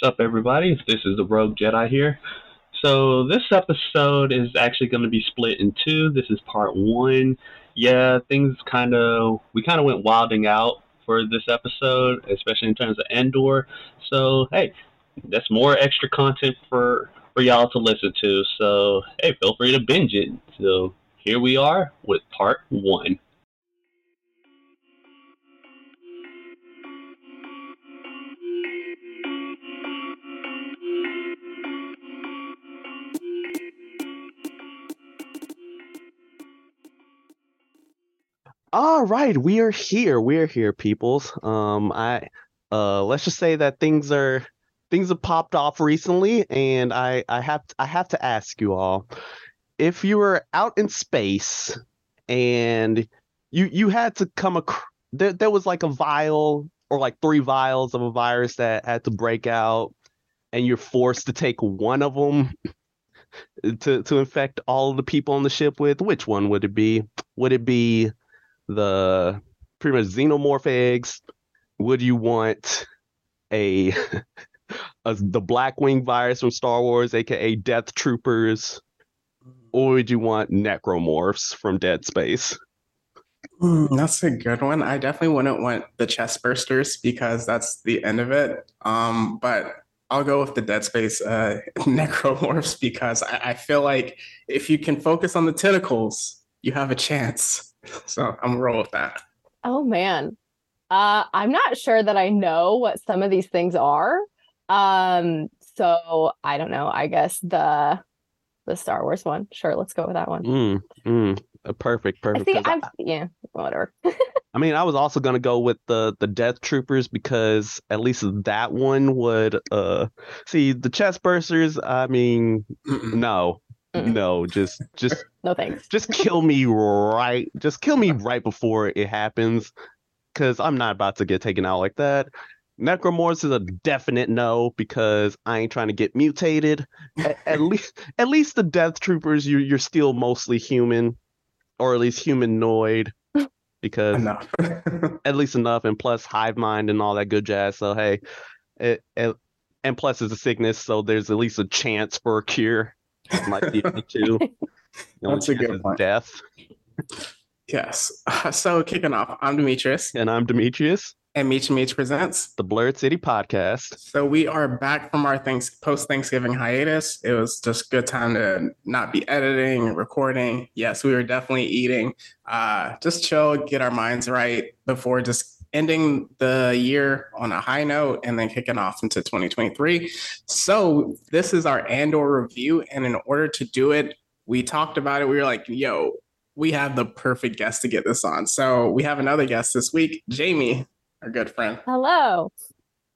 What's up, everybody? This is the Rogue Jedi here. So, this episode is actually going to be split in two. This is part one. Yeah, things kind of, we kind of went wilding out for this episode, especially in terms of Andor. So, hey, that's more extra content for, for y'all to listen to. So, hey, feel free to binge it. So, here we are with part one. All right, we are here. We are here, peoples. Um, I uh, let's just say that things are things have popped off recently, and I I have I have to ask you all if you were out in space and you you had to come across there there was like a vial or like three vials of a virus that had to break out, and you're forced to take one of them to to infect all the people on the ship with. Which one would it be? Would it be the pretty much xenomorph eggs? Would you want a, a the Blackwing virus from Star Wars, aka Death Troopers, or would you want necromorphs from Dead Space? Mm, that's a good one. I definitely wouldn't want the chest bursters because that's the end of it. Um, but I'll go with the Dead Space uh, necromorphs because I, I feel like if you can focus on the tentacles, you have a chance. So I'm gonna roll with that. Oh man. Uh I'm not sure that I know what some of these things are. Um so I don't know. I guess the the Star Wars one. Sure, let's go with that one. Mm, mm, perfect, perfect. I see 'cause I- yeah, whatever. I mean, I was also gonna go with the the Death Troopers because at least that one would uh see the chest bursters. I mean, no, Mm-mm. no, just just no thanks. just kill me right, just kill me right before it happens, because I'm not about to get taken out like that. Necromorphs is a definite no because I ain't trying to get mutated. At, at least, at least the Death Troopers, you you're still mostly human, or at least humanoid, because Enough. at least enough, and plus hive mind and all that good jazz. So hey, it, it, and plus it's a sickness, so there's at least a chance for a cure. Like the other two. The only That's a good point. Death. yes. Uh, so kicking off, I'm Demetrius, And I'm Demetrius, and Meech and Meech presents. the Blerd City Podcast. So we are back from our thanks post Thanksgiving hiatus. It was just good time to not be editing, recording. Yes, we were definitely eating. Uh, just chill, get our minds right before just ending the year on a high note and then kicking off into 2023. So this is our Andor review, and in order to do it, we talked about it. We were like, "Yo, we have the perfect guest to get this on." So we have another guest this week, Jamie, our good friend. Hello.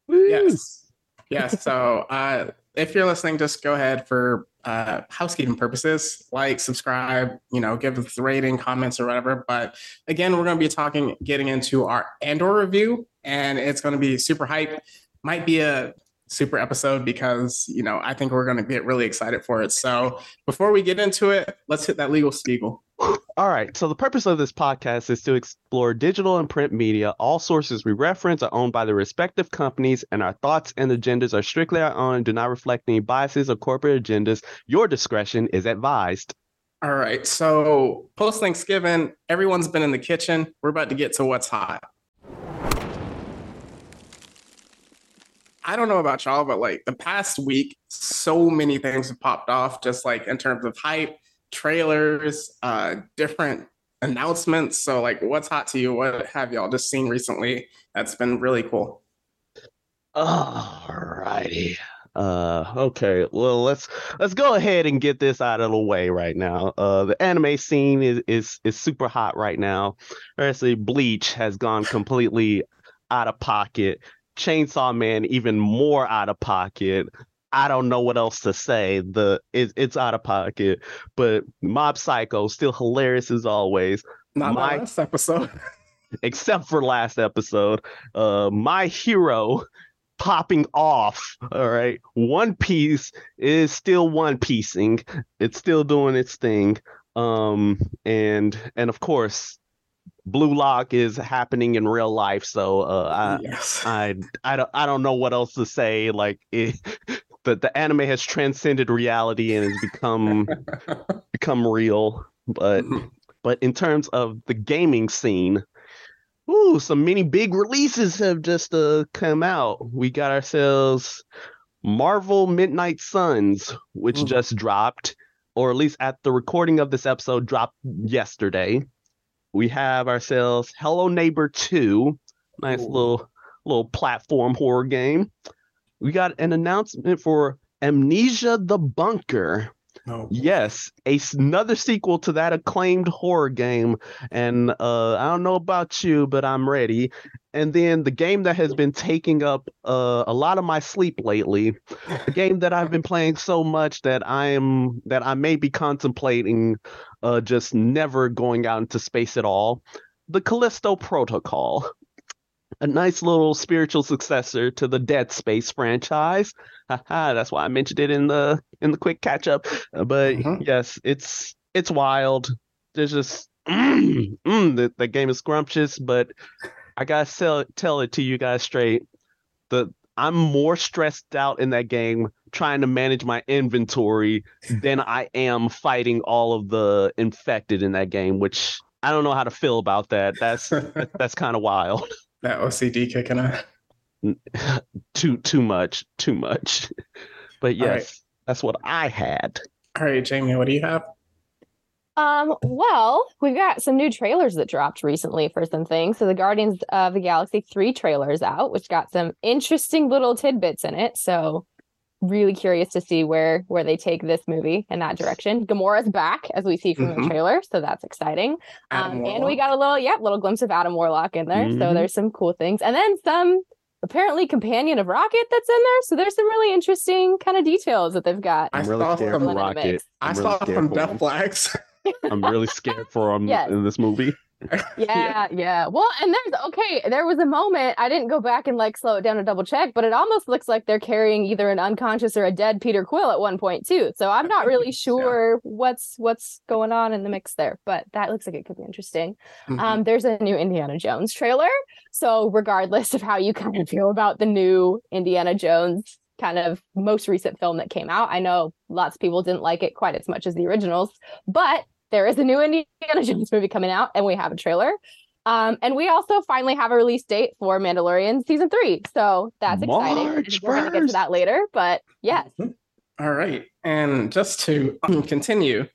Yes. Yes. So uh, if you're listening, just go ahead for uh, housekeeping purposes, like, subscribe, you know, give us rating, comments, or whatever. But again, we're going to be talking, getting into our Andor review, and it's going to be super hype. Might be a super episode because, you know, I think we're going to get really excited for it. So before we get into it, let's hit that legal spiegel. All right. So the purpose of this podcast is to explore digital and print media. All sources we reference are owned by the respective companies, and our thoughts and agendas are strictly our own and do not reflect any biases or corporate agendas. Your discretion is advised. All right. So post Thanksgiving, everyone's been in the kitchen. We're about to get to what's hot. I don't know about y'all, but like the past week, so many things have popped off, just like in terms of hype, trailers, uh, different announcements. So, like, what's hot to you? What have y'all just seen recently that's been really cool? All righty. Uh, okay. Well, let's let's go ahead and get this out of the way right now. Uh, the anime scene is is is super hot right now. Actually, Bleach has gone completely out of pocket. Chainsaw Man even more out of pocket. I don't know what else to say. The it, it's out of pocket, but Mob Psycho still hilarious as always Not My- last episode. except for last episode. Uh, my hero popping off. All right, One Piece is still one piecing. It's still doing its thing. Um, and and of course, Blue Lock is happening in real life, so uh, I, yes. I I don't I don't know what else to say. Like it, the the anime has transcended reality and has become become real. But but in terms of the gaming scene, ooh, some many big releases have just uh come out. We got ourselves Marvel Midnight Suns, which Mm. just dropped, or at least at the recording of this episode, dropped yesterday. We have ourselves Hello Neighbor 2, nice Ooh. little little platform horror game. We got an announcement for Amnesia the Bunker. no. Yes, a, another sequel to that acclaimed horror game. And uh, I don't know about you, but I'm ready. And then the game that has been taking up uh, a lot of my sleep lately, a game that I've been playing so much that I am that I may be contemplating uh, just never going out into space at all. The Callisto Protocol, a nice little spiritual successor to the Dead Space franchise. Haha, that's why I mentioned it in the in the quick catch up. Uh, But Mhm. yes, it's it's wild. There's just mm, mm, the, the game is scrumptious, but I gotta tell tell it to you guys straight. The I'm more stressed out in that game trying to manage my inventory than I am fighting all of the infected in that game, which I don't know how to feel about that. That's that- that's kind of wild. That OCD kicking in. too too much, too much. But All right. yes, that's what I had. All right, Jamie, what do you have? Um, well, we've got some new trailers that dropped recently for some things. So the Guardians of the Galaxy 3 trailer is out, which got some interesting little tidbits in it. So really curious to see where where they take this movie in that direction. Gamora's back, as we see from the Mhm. trailer, so that's exciting. Um, and we got a little, yep, little glimpse of Adam Warlock in there. So Mhm. there's some cool things, and then some apparently companion of Rocket that's in there. So there's some really interesting kind of details that they've got. I I'm really saw scared some- for in the Rocket. mix. I I'm saw really scared some death flags. I'm really scared for him Yes. in this movie. Yeah, yeah. Well, and there's okay, there was a moment I didn't go back and like slow it down to double check, but it almost looks like they're carrying either an unconscious or a dead Peter Quill at one point too. So I'm not really sure what's what's going on in the mix there, but that looks like it could be interesting. Mhm. Um, there's a new Indiana Jones trailer. So regardless of how you kind of feel about the new Indiana Jones kind of most recent film that came out, I know lots of people didn't like it quite as much as the originals, but there is a new Indiana Jones movie coming out, and we have a trailer. Um, and we also finally have a release date for Mandalorian season three. So that's exciting. And We're gonna get to that later, but yes. All right. And just to continue,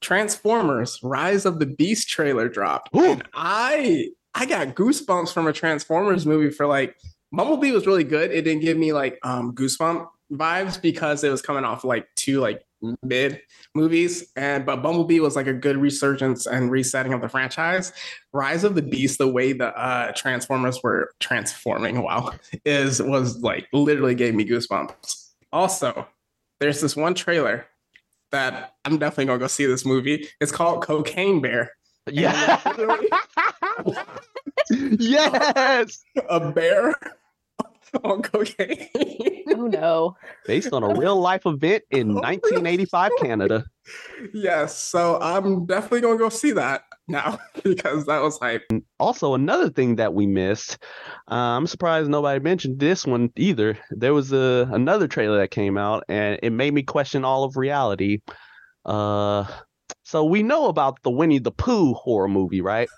Transformers Rise of the Beast trailer dropped. Ooh. I I got goosebumps from a Transformers movie for like Bumblebee was really good. It didn't give me like um goosebump vibes because it was coming off like two like mid movies and but Bumblebee was like a good resurgence and resetting of the franchise. Rise of the Beast, the way the uh Transformers were transforming, wow, is was like literally gave me goosebumps. Also, there's this one trailer that I'm definitely gonna go see this movie. It's called Cocaine Bear. Yeah. yes. A bear on cocaine. Oh no. Based on a real life event in 1985 Canada. yes, so I'm definitely gonna go see that now because that was hype. Also, another thing that we missed, uh, I'm surprised nobody mentioned this one either. There was a another trailer that came out, and it made me question all of reality. Uh, so we know about the Winnie the Pooh horror movie, right?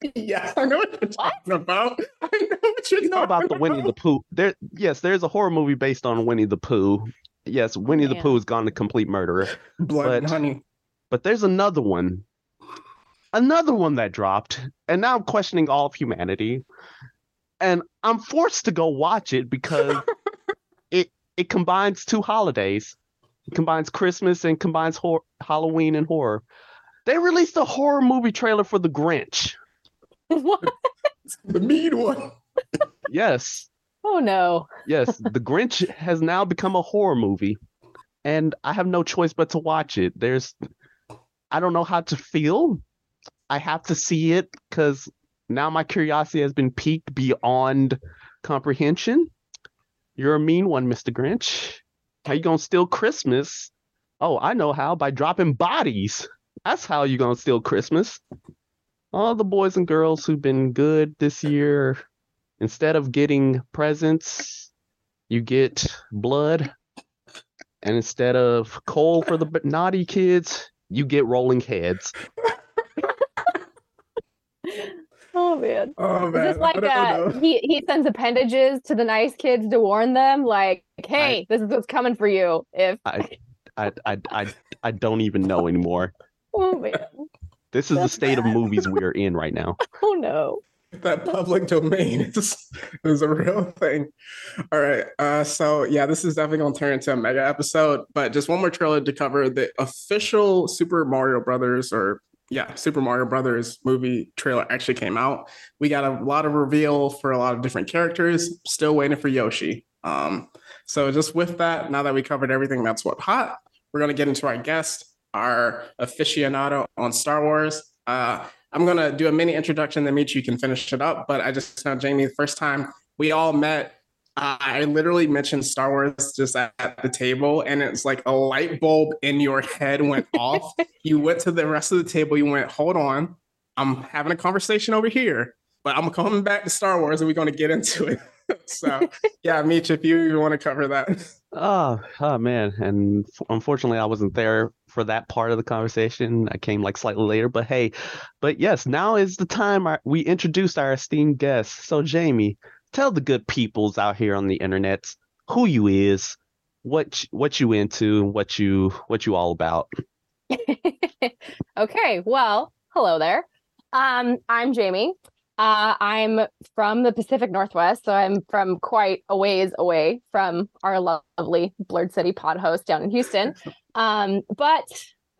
Yes, I know what you're talking about. I know what you're You know about the Winnie the Pooh. There, yes, there's a horror movie based on Winnie the Pooh. Yes, Winnie the Pooh has gone to complete murderer. blood but- and honey. But there's another one, another one that dropped, and now I'm questioning all of humanity, and I'm forced to go watch it because it it combines two holidays, it combines Christmas and combines hor- Halloween and horror. They released a horror movie trailer for The Grinch. What? The mean one. Yes, Oh no. yes, The Grinch has now become a horror movie, and I have no choice but to watch it. There's, I don't know how to feel. I have to see it because now my curiosity has been piqued beyond comprehension. You're a mean one, Mr. Grinch. How you gonna steal Christmas? Oh, I know how by dropping bodies. That's how you gonna steal Christmas. All the boys and girls who've been good this year, instead of getting presents, you get blood. And instead of coal for the naughty kids, you get rolling heads. Oh man. Oh Is man, this like I don't uh he he sends appendages to the nice kids to warn them, like, hey, this is what's coming for you. If I, I, I, I, I don't even know anymore. oh man, This is the That's state of movies we are in right now. oh no. that public domain is, is a real thing. All right. Uh, so yeah, this is definitely gonna turn into a mega episode, but just one more trailer to cover the official Super Mario Brothers or yeah, Super Mario Brothers movie trailer actually came out. We got a lot of reveal for a lot of different characters. Still waiting for Yoshi. Um, so just with that, now that we covered everything that's what hot, we're gonna get into our guest, our aficionado on Star Wars. Uh, I'm gonna do a mini introduction, then Mitch, you can finish it up. But I just know Jamie, the first time we all met, uh, I literally mentioned Star Wars just at, at the table, and it's like a light bulb in your head went off. you went to the rest of the table, you went, hold on, I'm having a conversation over here, but I'm coming back to Star Wars and we're gonna get into it. so yeah, Mitch, if you, you want to cover that. Oh, oh man. And f- unfortunately, I wasn't there for that part of the conversation. I came like slightly later, but hey, but yes, now is the time our, we introduced our esteemed guest. So, Jamie, tell the good peoples out here on the internet who you is, what what you into, what you what you all about. okay, well, hello there. Um, I'm Jamie. Uh, I'm from the Pacific Northwest, so I'm from quite a ways away from our lovely Blerd City pod host down in Houston. Um, but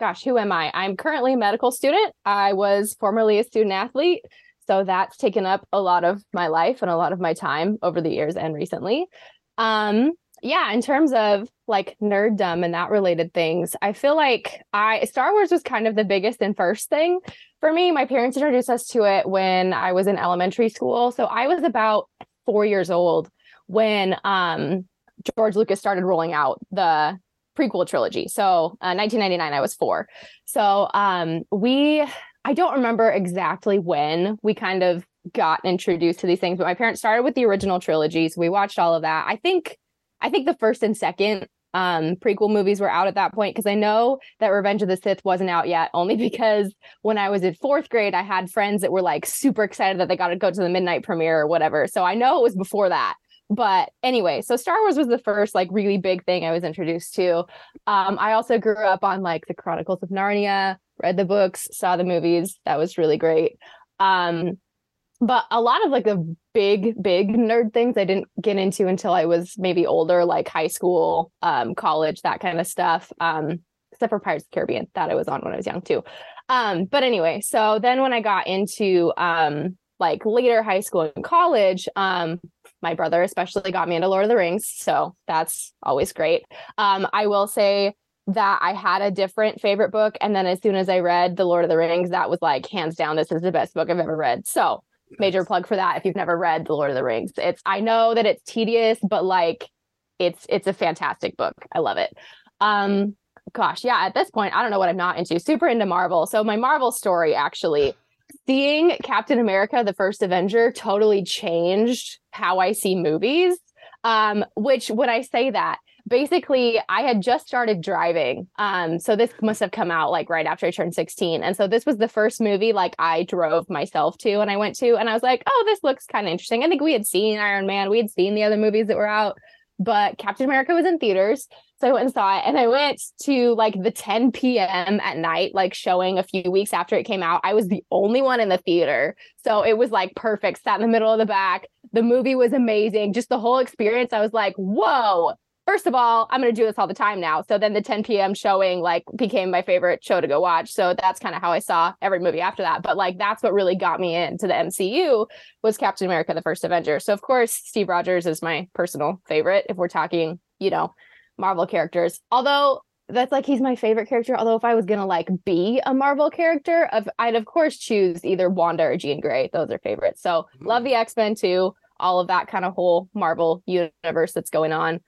gosh, who am I? I'm currently a medical student. I was formerly a student athlete, so that's taken up a lot of my life and a lot of my time over the years and recently. Um, yeah, in terms of like nerddom and that related things, I feel like I Star Wars was kind of the biggest and first thing for me. My parents introduced us to it when I was in elementary school. So I was about four years old when um George Lucas started rolling out the prequel trilogy. So uh, 1999, I was four. So um we I don't remember exactly when we kind of got introduced to these things, but my parents started with the original trilogies. We watched all of that. I think I think the first and second um prequel movies were out at that point because I know that Revenge of the Sith wasn't out yet only because when I was in 4th grade I had friends that were like super excited that they got to go to the midnight premiere or whatever. So I know it was before that. But anyway, so Star Wars was the first like really big thing I was introduced to. Um I also grew up on like the Chronicles of Narnia, read the books, saw the movies. That was really great. Um but a lot of like the big big nerd things i didn't get into until i was maybe older like high school um college that kind of stuff um except for pirates of the caribbean that i was on when i was young too um but anyway so then when i got into um like later high school and college um my brother especially got me into lord of the rings so that's always great um i will say that I had a different favorite book. And then as soon as I read The Lord of the Rings, that was like hands down, this is the best book I've ever read. So major plug for that if you've never read The Lord of the Rings. It's I know that it's tedious, but like it's it's a fantastic book. I love it. Um gosh, yeah, at this point I don't know what I'm not into. Super into Marvel. So my Marvel story actually seeing Captain America the first Avenger totally changed how I see movies. Um which when I say that basically I had just started driving. Um, so this must have come out like right after I turned 16. And so this was the first movie like I drove myself to and I went to and I was like, oh, this looks kind of interesting. I think we had seen Iron Man, we had seen the other movies that were out, but Captain America was in theaters. So I went and saw it and I went to like the 10 p.m. at night, like showing a few weeks after it came out. I was the only one in the theater. So it was like perfect, sat in the middle of the back. The movie was amazing. Just the whole experience. I was like, whoa, first of all, I'm going to do this all the time now. So then the 10 p.m. showing like became my favorite show to go watch. So that's kind of how I saw every movie after that. But like that's what really got me into the MCU was Captain America: The First Avenger. So of course, Steve Rogers is my personal favorite if we're talking, you know, Marvel characters. Although that's like he's my favorite character. Although if I was gonna like be a Marvel character, of I'd of course choose either Wanda or Jean Grey. Those are favorites. So love mm. the X Men too. All of that kind of whole Marvel universe that's going on.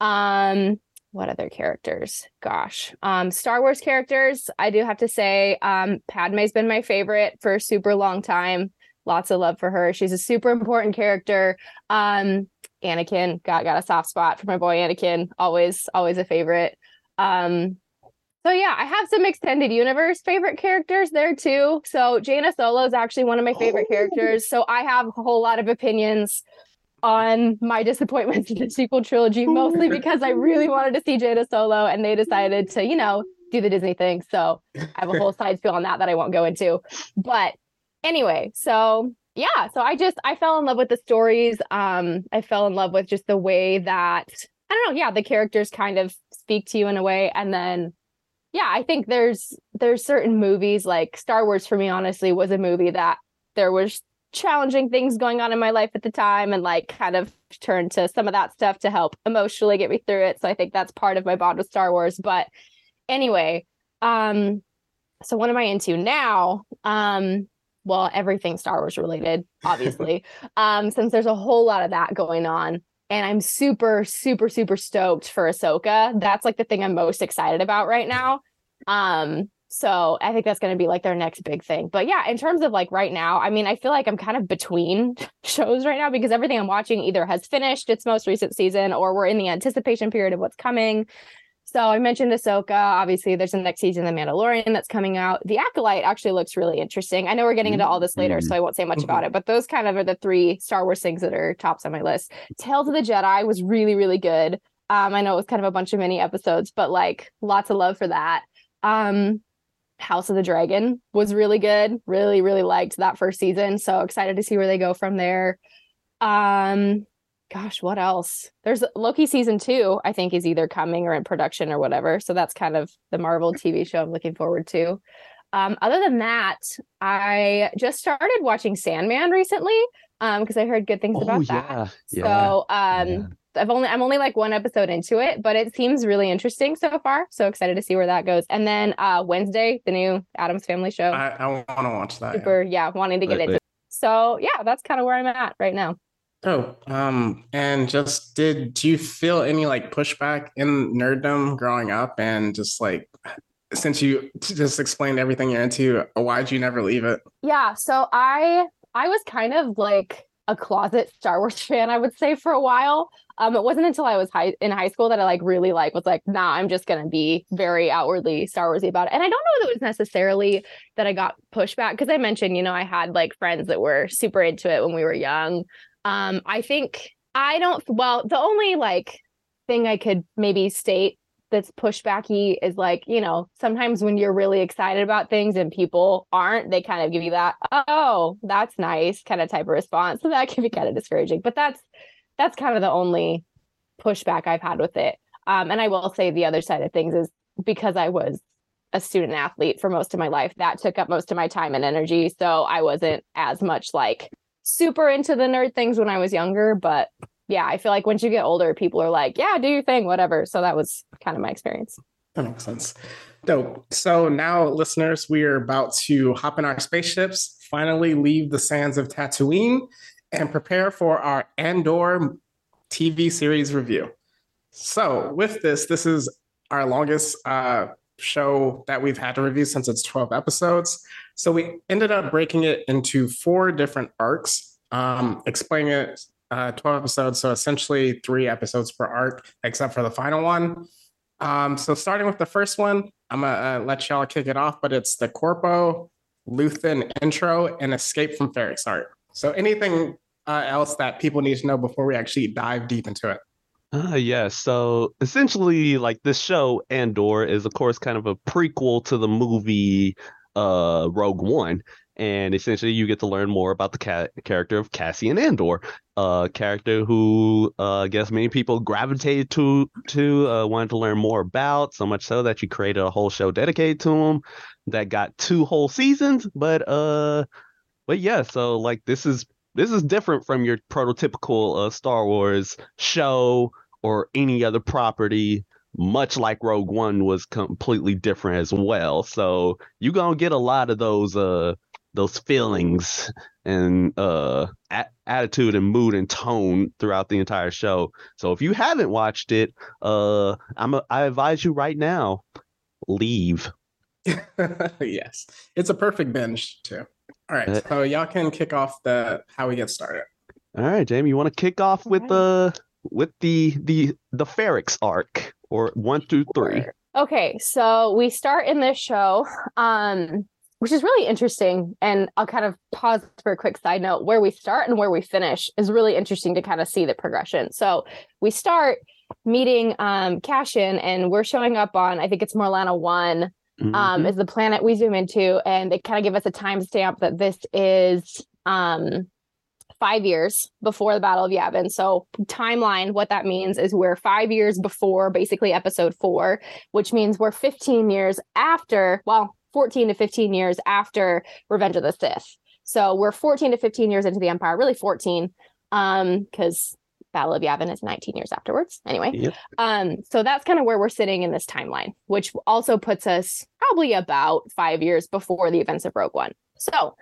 Um, what other characters? Gosh. Um, Star Wars characters, I do have to say, um, Padme's been my favorite for a super long time. Lots of love for her. She's a super important character. Um, Anakin got got a soft spot for my boy Anakin. Always, always a favorite. Um, so yeah, I have some extended universe favorite characters there too. So Jaina Solo is actually one of my favorite oh. characters. So I have a whole lot of opinions on my disappointments in the sequel trilogy, mostly because I really wanted to see Jaina Solo and they decided to, you know, do the Disney thing. So I have a whole side spiel on that that I won't go into. But anyway, so yeah, so I just I fell in love with the stories. Um, I fell in love with just the way that I don't know, yeah, the characters kind of speak to you in a way, and then yeah, I think there's there's certain movies like Star Wars for me honestly was a movie that there was challenging things going on in my life at the time and like kind of turned to some of that stuff to help emotionally get me through it. So I think that's part of my bond with Star Wars. But anyway, um so what am I into now? Um well, everything Star Wars related, obviously. um since there's a whole lot of that going on and I'm super, super, super stoked for Ahsoka. That's like the thing I'm most excited about right now. Um, so I think that's going to be like their next big thing. But yeah, in terms of like right now, I mean, I feel like I'm kind of between shows right now because everything I'm watching either has finished its most recent season or we're in the anticipation period of what's coming. So I mentioned Ahsoka. Obviously, there's the next season of The Mandalorian that's coming out. The Acolyte actually looks really interesting. I know we're getting into all this later, mm-hmm. so I won't say much about mm-hmm. it, but those kind of are the three Star Wars things that are tops on my list. Tales of the Jedi was really, really good. Um, I know it was kind of a bunch of mini episodes, but like lots of love for that. Um, House of the Dragon was really good. Really, really liked that first season. So excited to see where they go from there. Um, gosh, what else? There's Loki season two, I think, is either coming or in production or whatever. So that's kind of the Marvel TV show I'm looking forward to. Um, other than that, I just started watching Sandman recently Um, because um, I heard good things oh, about yeah, that. Yeah, so um, yeah. I've only I'm only like one episode into it, but it seems really interesting so far. So excited to see where that goes. And then uh, Wednesday, the new Addams Family show. I, I want to watch that. Super, yeah, wanting to get into. It. So yeah, that's kind of where I'm at right now. Oh, um, and just did do you feel any like pushback in nerddom growing up, and just like since you just explained everything you're into, why'd you never leave it? Yeah, so I I was kind of like a closet Star Wars fan, I would say, for a while. Um, it wasn't until I was high in high school that I like really like was like, nah, I'm just gonna be very outwardly Star Warsy about it. And I don't know if it was necessarily that I got pushback because I mentioned, you know, I had like friends that were super into it when we were young. Um, I think I don't. Well, the only like thing I could maybe state that's pushbacky is like you know sometimes when you're really excited about things and people aren't, they kind of give you that oh that's nice kind of type of response. So that can be kind of discouraging. But that's that's kind of the only pushback I've had with it. Um, and I will say the other side of things is because I was a student athlete for most of my life, that took up most of my time and energy. So I wasn't as much like super into the nerd things when I was younger, but yeah, I feel like once you get older, people are like, yeah, do your thing, whatever. So that was kind of my experience. That makes sense. Dope. So now, listeners, we are about to hop in our spaceships, finally leave the sands of Tatooine, and prepare for our Andor TV series review. So, with this, this is our longest uh, show that we've had to review since it's 12 episodes. So we ended up breaking it into four different arcs, um, explaining it uh, 12 episodes. So essentially three episodes per arc, except for the final one. Um, so starting with the first one, I'm gonna uh, let y'all kick it off, but it's the Corpo Luthen intro and Escape from Ferrix Art. So anything uh, else that people need to know before we actually dive deep into it? Uh, yeah. So essentially, like this show, Andor, is of course kind of a prequel to the movie uh, Rogue One. And essentially, you get to learn more about the ca- character of Cassian Andor, a character who uh, I guess many people gravitated to, to uh, wanted to learn more about. So much so that you created a whole show dedicated to him that got two whole seasons. But uh, but yeah, so like this is this is different from your prototypical uh, Star Wars show or any other property, much like Rogue One was completely different as well. So you're gonna get a lot of those uh those feelings and uh a- attitude and mood and tone throughout the entire show. So if you haven't watched it, uh I'm a, I advise you right now leave. yes, it's a perfect binge too. All right, Uh, so y'all can kick off the how we get started. All right, Jamie, you want to kick off with Alright. the with the the the Ferrix arc or 1 through 3. Okay, so we start in this show, um, which is really interesting. And I'll kind of pause for a quick side note. Where we start and where we finish is really interesting to kind of see the progression. So we start meeting um Cassian and we're showing up on I think it's Morlana one um Mhm. is the planet we zoom into and they kind of give us a timestamp that this is um five years before the battle of yavin so timeline what that means is we're five years before basically episode four which means we're 15 years after well 14 to 15 years after revenge of the sith so we're 14 to 15 years into the empire really 14 um because battle of yavin is 19 years afterwards anyway Yep. um, so that's kind of where we're sitting in this timeline, which also puts us probably about five years before the events of Rogue One. So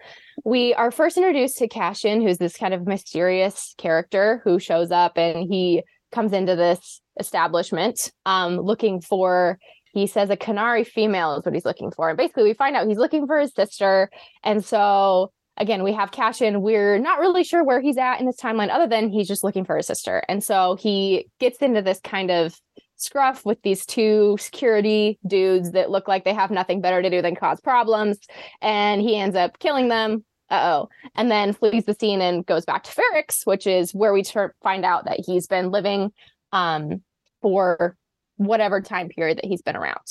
we are first introduced to Cassian, who's this kind of mysterious character who shows up and he comes into this establishment um, looking for he says a Kenari female is what he's looking for. And basically we find out he's looking for his sister. And so again, we have Cassian. We're not really sure where he's at in this timeline, other than he's just looking for his sister. And so he gets into this kind of scruff with these two security dudes that look like they have nothing better to do than cause problems. And he ends up killing them. Uh oh. And then flees the scene and goes back to Ferrix, which is where we ter- find out that he's been living um, for whatever time period that he's been around.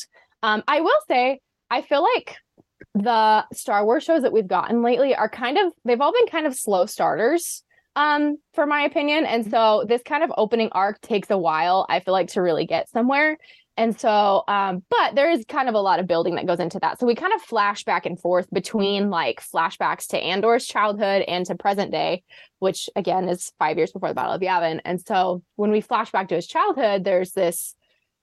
Um, I will say, I feel like the Star Wars shows that we've gotten lately are kind of they've all been kind of slow starters um for my opinion. And so this kind of opening arc takes a while I feel like to really get somewhere. And so um but there is kind of a lot of building that goes into that. So we kind of flash back and forth between like flashbacks to Andor's childhood and to present day which again is 5 years before the battle of Yavin. And so when we flash back to his childhood there's this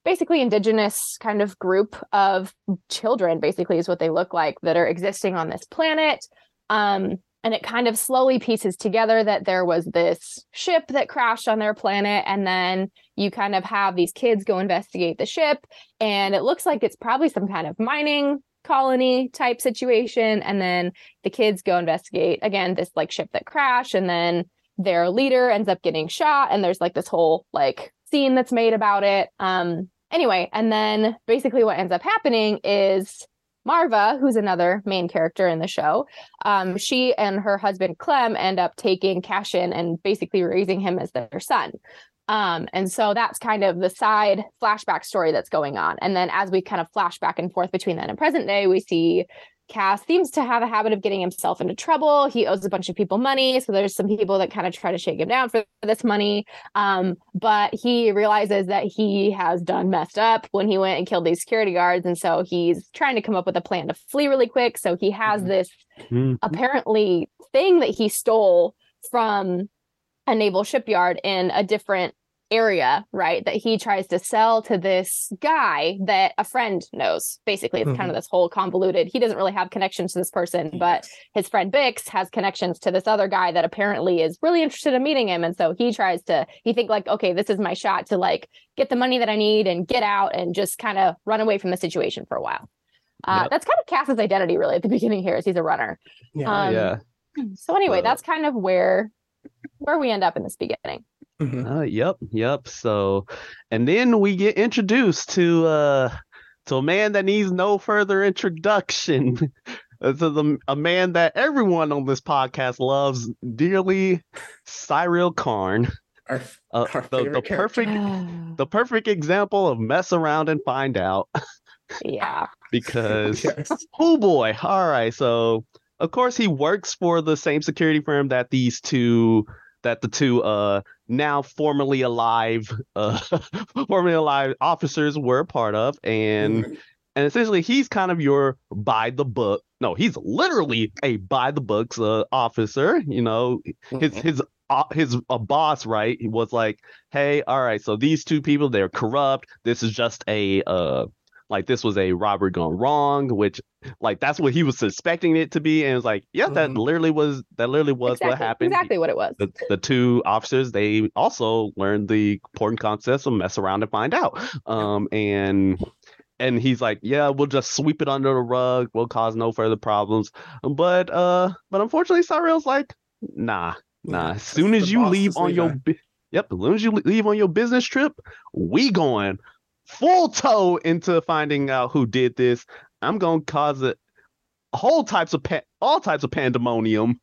basically indigenous kind of group of children basically is what they look like that are existing on this planet. Um and it kind of slowly pieces together that there was this ship that crashed on their planet and then you kind of have these kids go investigate the ship and it looks like it's probably some kind of mining colony type situation and then the kids go investigate again this like ship that crashed and then their leader ends up getting shot and there's like this whole like scene that's made about it. Um anyway and then basically what ends up happening is Maarva who's another main character in the show um she and her husband clem end up taking Cassian and basically raising him as their son. Um and so that's kind of the side flashback story that's going on. And then as we kind of flash back and forth between then and present day we see Cass seems to have a habit of getting himself into trouble. He owes a bunch of people money. So there's some people that kind of try to shake him down for this money. Um, but he realizes that he has done messed up when he went and killed these security guards. And so he's trying to come up with a plan to flee really quick. So he has Mhm. this Mhm. apparently thing that he stole from a naval shipyard in a different area, right? That he tries to sell to this guy that a friend knows. Basically, it's kind of this whole convoluted. He doesn't really have connections to this person, but his friend Bix has connections to this other guy that apparently is really interested in meeting him. And so he tries to, he think like, okay, this is my shot to like get the money that I need and get out and just kind of run away from the situation for a while. Uh, Yep. That's kind of Cass's identity, really, at the beginning here, is he's a runner. Yeah. Um, yeah. So anyway, Uh, that's kind of where where we end up in this beginning. Mhm. Uh, yep, yep. So, and then we get introduced to uh to a man that needs no further introduction. Uh, to the a man that everyone on this podcast loves dearly, Syril Karn. Our, Uh, Our the, the perfect the perfect example of mess around and find out yeah. because yes. Oh boy. All right. So of course he works for the same security firm that these two that the two uh now formerly alive uh formerly alive officers were a part of and Mhm. and essentially he's kind of your by the book no he's literally a by the books uh, officer you know his Mhm. his uh, his uh, boss right he was like hey all right so these two people they're corrupt this is just a uh like this was a robbery gone wrong, which like that's what he was suspecting it to be, and it's like, yeah, that Mhm. literally was that literally was exactly, what happened. Exactly what it was. The, the two officers they also learned the important concepts of mess around and find out. Um and and he's like, yeah, we'll just sweep it under the rug. We'll cause no further problems. But uh, but unfortunately, Syril's like, nah, nah. As soon as you leave on your, leaving. bu- yep, as soon as you leave on your business trip, we going full toe into finding out who did this. I'm gonna cause it whole types of pa- all types of pandemonium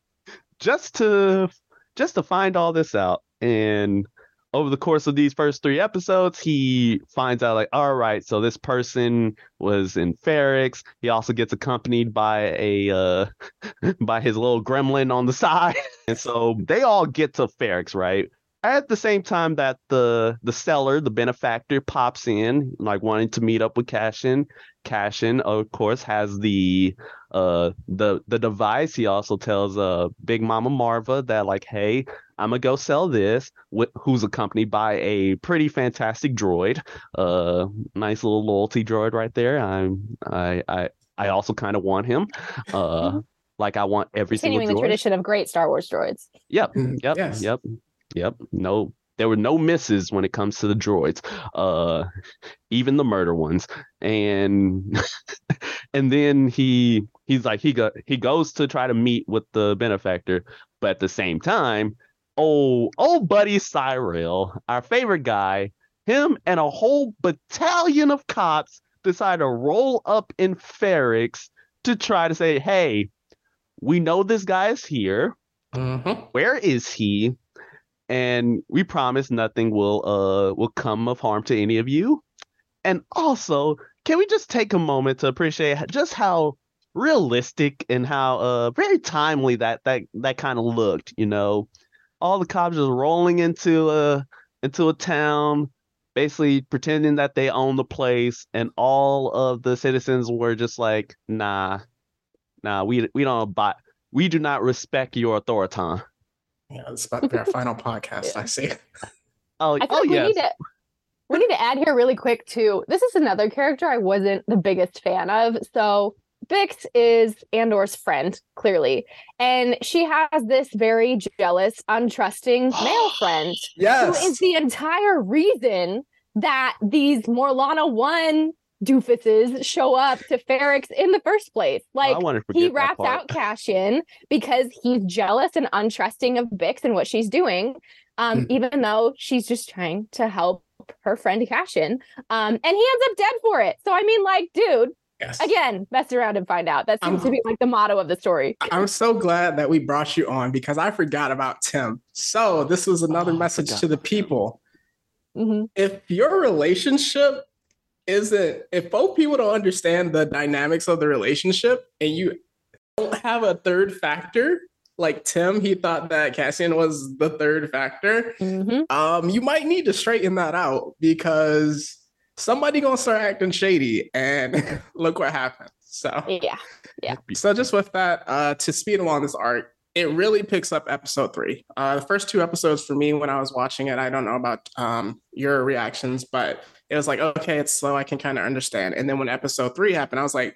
just to just to find all this out. And over the course of these first three episodes he finds out like all right so this person was in Ferrix he also gets accompanied by a uh by his little gremlin on the side. And so they all get to Ferrix right at the same time that the the seller the benefactor pops in like wanting to meet up with Cassian Cassian of course has the uh the the device. He also tells uh big mama Maarva that like hey i'm gonna go sell this. Wh- who's accompanied by a pretty fantastic droid uh nice little loyalty droid right there. I'm i i i also kind of want him. Uh Mhm. like i want every Continuing the single droid. tradition of great Star Wars droids. Yep, Mm, yep, yes. yep, yep. No, there were no misses when it comes to the droids. Uh, even the murder ones. And and then he he's like he go he goes to try to meet with the benefactor, but at the same time, oh oh buddy Syril, our favorite guy, him and a whole battalion of cops decide to roll up in Ferrix to try to say, hey, we know this guy is here Mhm. where is he? And we promise nothing will uh will come of harm to any of you. And also, can we just take a moment to appreciate just how realistic and how uh very timely that that that kind of looked, you know? All the cops just rolling into a into a town, basically pretending that they own the place, and all of the citizens were just like, nah, nah, we we don't buy we do not respect your authority. Yeah, it's about to be our final podcast. I see. Oh, I feel oh like we need to we need to add here really quick too. This is another character I wasn't the biggest fan of. So Bix is Andor's friend, clearly. And she has this very jealous, untrusting male friend who Yes. is the entire reason that these Morlana one doofuses show up to Ferrix in the first place. Like I want to he forget that raps part. out Cassian because he's jealous and untrusting of Bix and what she's doing, um, even though she's just trying to help her friend Cassian. Um, and he ends up dead for it. So I mean, like, dude, yes. again, mess around and find out. That seems to be like the motto of the story. I'm so glad that we brought you on because I forgot about Tim. So this was another Oh, message to the about Tim. people. hmm If your relationship isn't, if both people don't understand the dynamics of the relationship and you don't have a third factor, like Tim, he thought that Cassian was the third factor. hmm Um, you might need to straighten that out because somebody gonna start acting shady, and look what happened. So yeah, Yeah. so just with that, uh, to speed along this arc, it really picks up episode three. Uh, the first two episodes for me when I was watching it, I don't know about um, your reactions, but it was like, okay, it's slow. I can kind of understand. And then when episode three happened, I was like,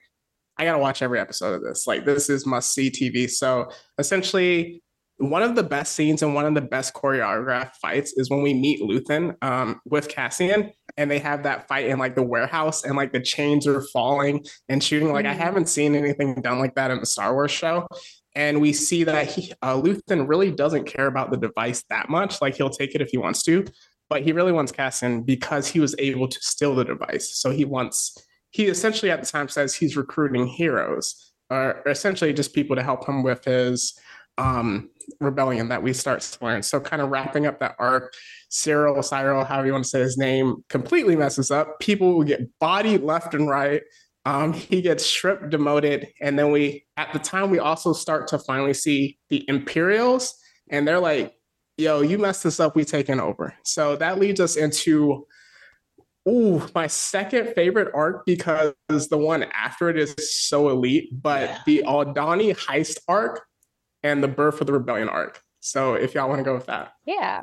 I gotta watch every episode of this. Like this is must see TV. So essentially, one of the best scenes and one of the best choreographed fights is when we meet Luthen um, with Cassian, and they have that fight in like the warehouse, and like the chains are falling and shooting. Like I Mhm. haven't seen anything done like that in the Star Wars show. And we see that he, uh, Luthen really doesn't care about the device that much. Like he'll take it if he wants to, but he really wants Cassian because he was able to steal the device. So he wants. He essentially at the time says he's recruiting heroes, or essentially just people to help him with his um, rebellion that we start to learn. So kind of wrapping up that arc, Syril, Syril, however you want to say his name, completely messes up. People will get bodied left and right. Um, he gets stripped, demoted, and then we, at the time, we also start to finally see the Imperials, and they're like, "Yo, you messed this up. We taking over." So that leads us into, ooh, my second favorite arc because the one after it is so elite. But Yeah. the Aldhani heist arc and the birth of the rebellion arc. So if y'all want to go with that, Yeah.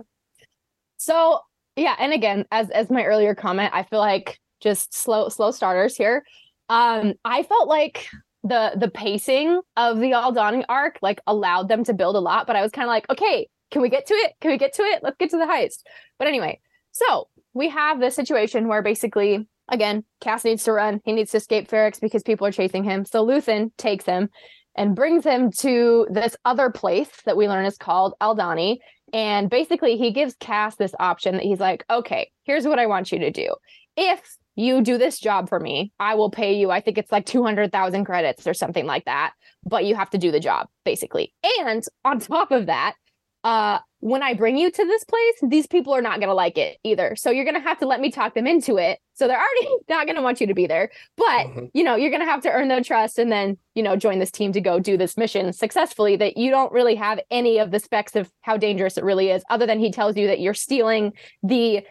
So yeah, and again, as as my earlier comment, I feel like just slow slow starters here. Um, I felt like the the pacing of the Aldhani arc like allowed them to build a lot, but I was kind of like, okay, can we get to it? Can we get to it? Let's get to the heist. But anyway, so we have this situation where basically, again, Cass needs to run. He needs to escape Ferrix because people are chasing him. So Luthen takes him and brings him to this other place that we learn is called Aldhani. And basically, he gives Cass this option that he's like, okay, here's what I want you to do. If you do this job for me, I will pay you, I think it's like 200,000 credits or something like that, but you have to do the job, basically. And on top of that, uh, when I bring you to this place, these people are not going to like it either. So you're going to have to let me talk them into it. So they're already not going to want you to be there, but mm-hmm. you know, you're going to have to earn their trust and then, you know, join this team to go do this mission successfully that you don't really have any of the specs of how dangerous it really is other than he tells you that you're stealing the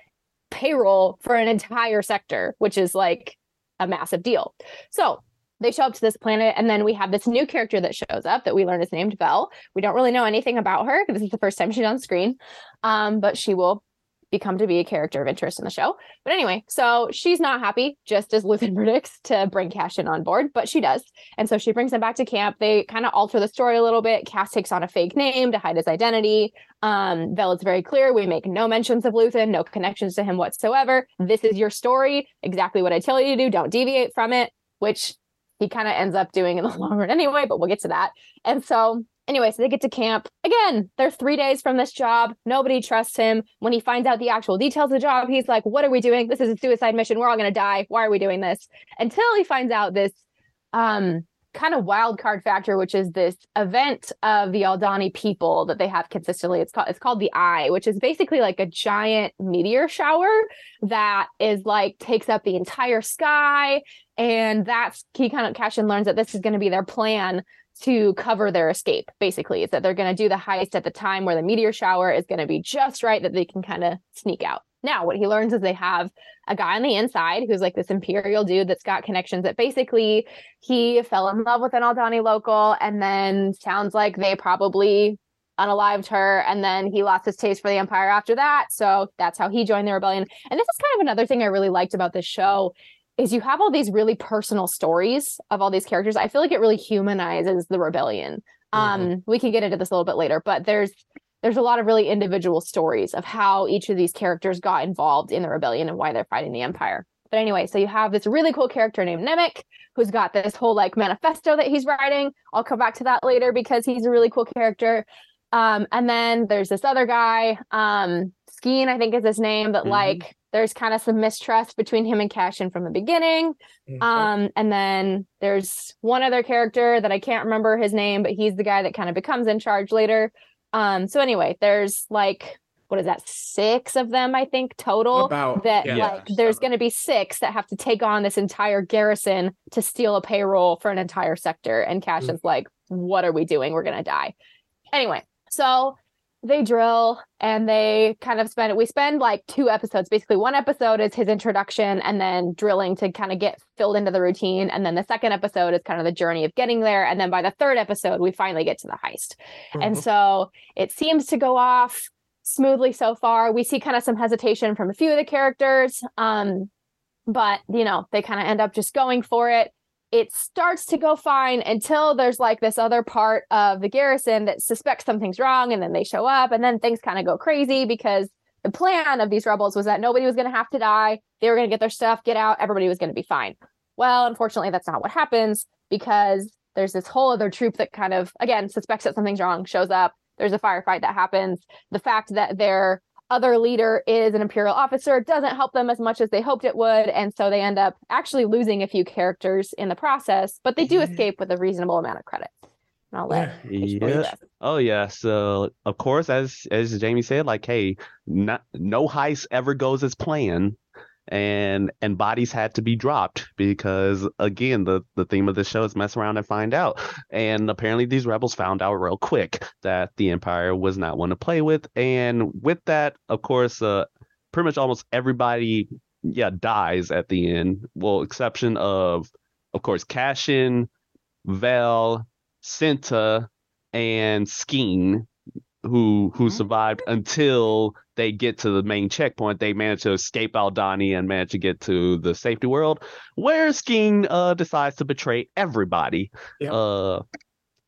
payroll for an entire sector, which is like a massive deal. So they show up to this planet and then we have this new character that shows up that we learn is named Vel. We don't really know anything about her because this is the first time she's on screen. Um, but she will become to be a character of interest in the show. But anyway, so she's not happy, just as Luthen predicts, to bring Cassian on board, but she does. And so she brings him back to camp. They kind of alter the story a little bit. Cass takes on a fake name to hide his identity. Um, Vel is very clear. We make no mentions of Luthen, no connections to him whatsoever. This is your story, exactly what I tell you to do. Don't deviate from it, which he kind of ends up doing in the long run anyway, but we'll get to that. And so Anyway, so they get to camp. Again, they're three days from this job. Nobody trusts him. When he finds out the actual details of the job, he's like, What are we doing? This is a suicide mission. We're all going to die. Why are we doing this? Until he finds out this um, kind of wild card factor, which is this event of the Aldhani people that they have consistently. It's called it's called the Eye, which is basically like a giant meteor shower that is like takes up the entire sky. And that's he kind of Cassian learns that this is going to be their plan to cover their escape basically is that they're going to do the heist at the time where the meteor shower is going to be just right that they can kind of sneak out. Now what he learns is they have a guy on the inside who's like this imperial dude that's got connections that basically he fell in love with an Aldhani local and then sounds like they probably unalived her and then he lost his taste for the empire after that. So that's how he joined the rebellion. And this is kind of another thing i really liked about this show is you have all these really personal stories of all these characters. I feel like it really humanizes the rebellion. Mm-hmm. Um, we can get into this a little bit later, but there's there's a lot of really individual stories of how each of these characters got involved in the rebellion and why they're fighting the empire. But anyway, so you have this really cool character named Nemik who's got this whole like manifesto that he's writing. I'll come back to that later because he's a really cool character. Um, and then there's this other guy, um, Skeen, I think is his name, but mm-hmm. like there's kind of some mistrust between him and Cassian from the beginning. Mm-hmm. Um, and then there's one other character that I can't remember his name, but he's the guy that kind of becomes in charge later. Um, so anyway, there's like what is that six of them i think total About, that yeah, like there's going to be six that have to take on this entire garrison to steal a payroll for an entire sector and Cassian's mm-hmm. like what are we doing we're going to die anyway so they drill and they kind of spend we spend like two episodes. Basically one episode is his introduction and then drilling to kind of get filled into the routine. And then the second episode is kind of the journey of getting there. And then by the third episode we finally get to the heist. Mm-hmm. and so it seems to go off smoothly so far. We see kind of some hesitation from a few of the characters um but you know they kind of end up just going for it it starts to go fine until there's like this other part of the garrison that suspects something's wrong and then they show up and then things kind of go crazy because the plan of these rebels was that nobody was going to have to die. They were going to get their stuff get out. Everybody was going to be fine. Well unfortunately that's not what happens because there's this whole other troop that kind of again suspects that something's wrong shows up. There's a firefight that happens. The fact that they're other leader is an imperial officer doesn't help them as much as they hoped it would and so they end up actually losing a few characters in the process but they do escape with a reasonable amount of credit I'll let yeah. Oh yeah. So of course, as as Jamie said, like, hey, not, no heist ever goes as planned and and bodies had to be dropped because again the the theme of the show is mess around and find out. And apparently these rebels found out real quick that the empire was not one to play with. And with that of course uh pretty much almost everybody yeah dies at the end. Well exception of of course Cassian, Vel, Cinta and Skeen who who mm-hmm. survived until they get to the main checkpoint, they manage to escape Aldhani and manage to get to the safety world, where Skeen uh, decides to betray everybody. Yep. Uh,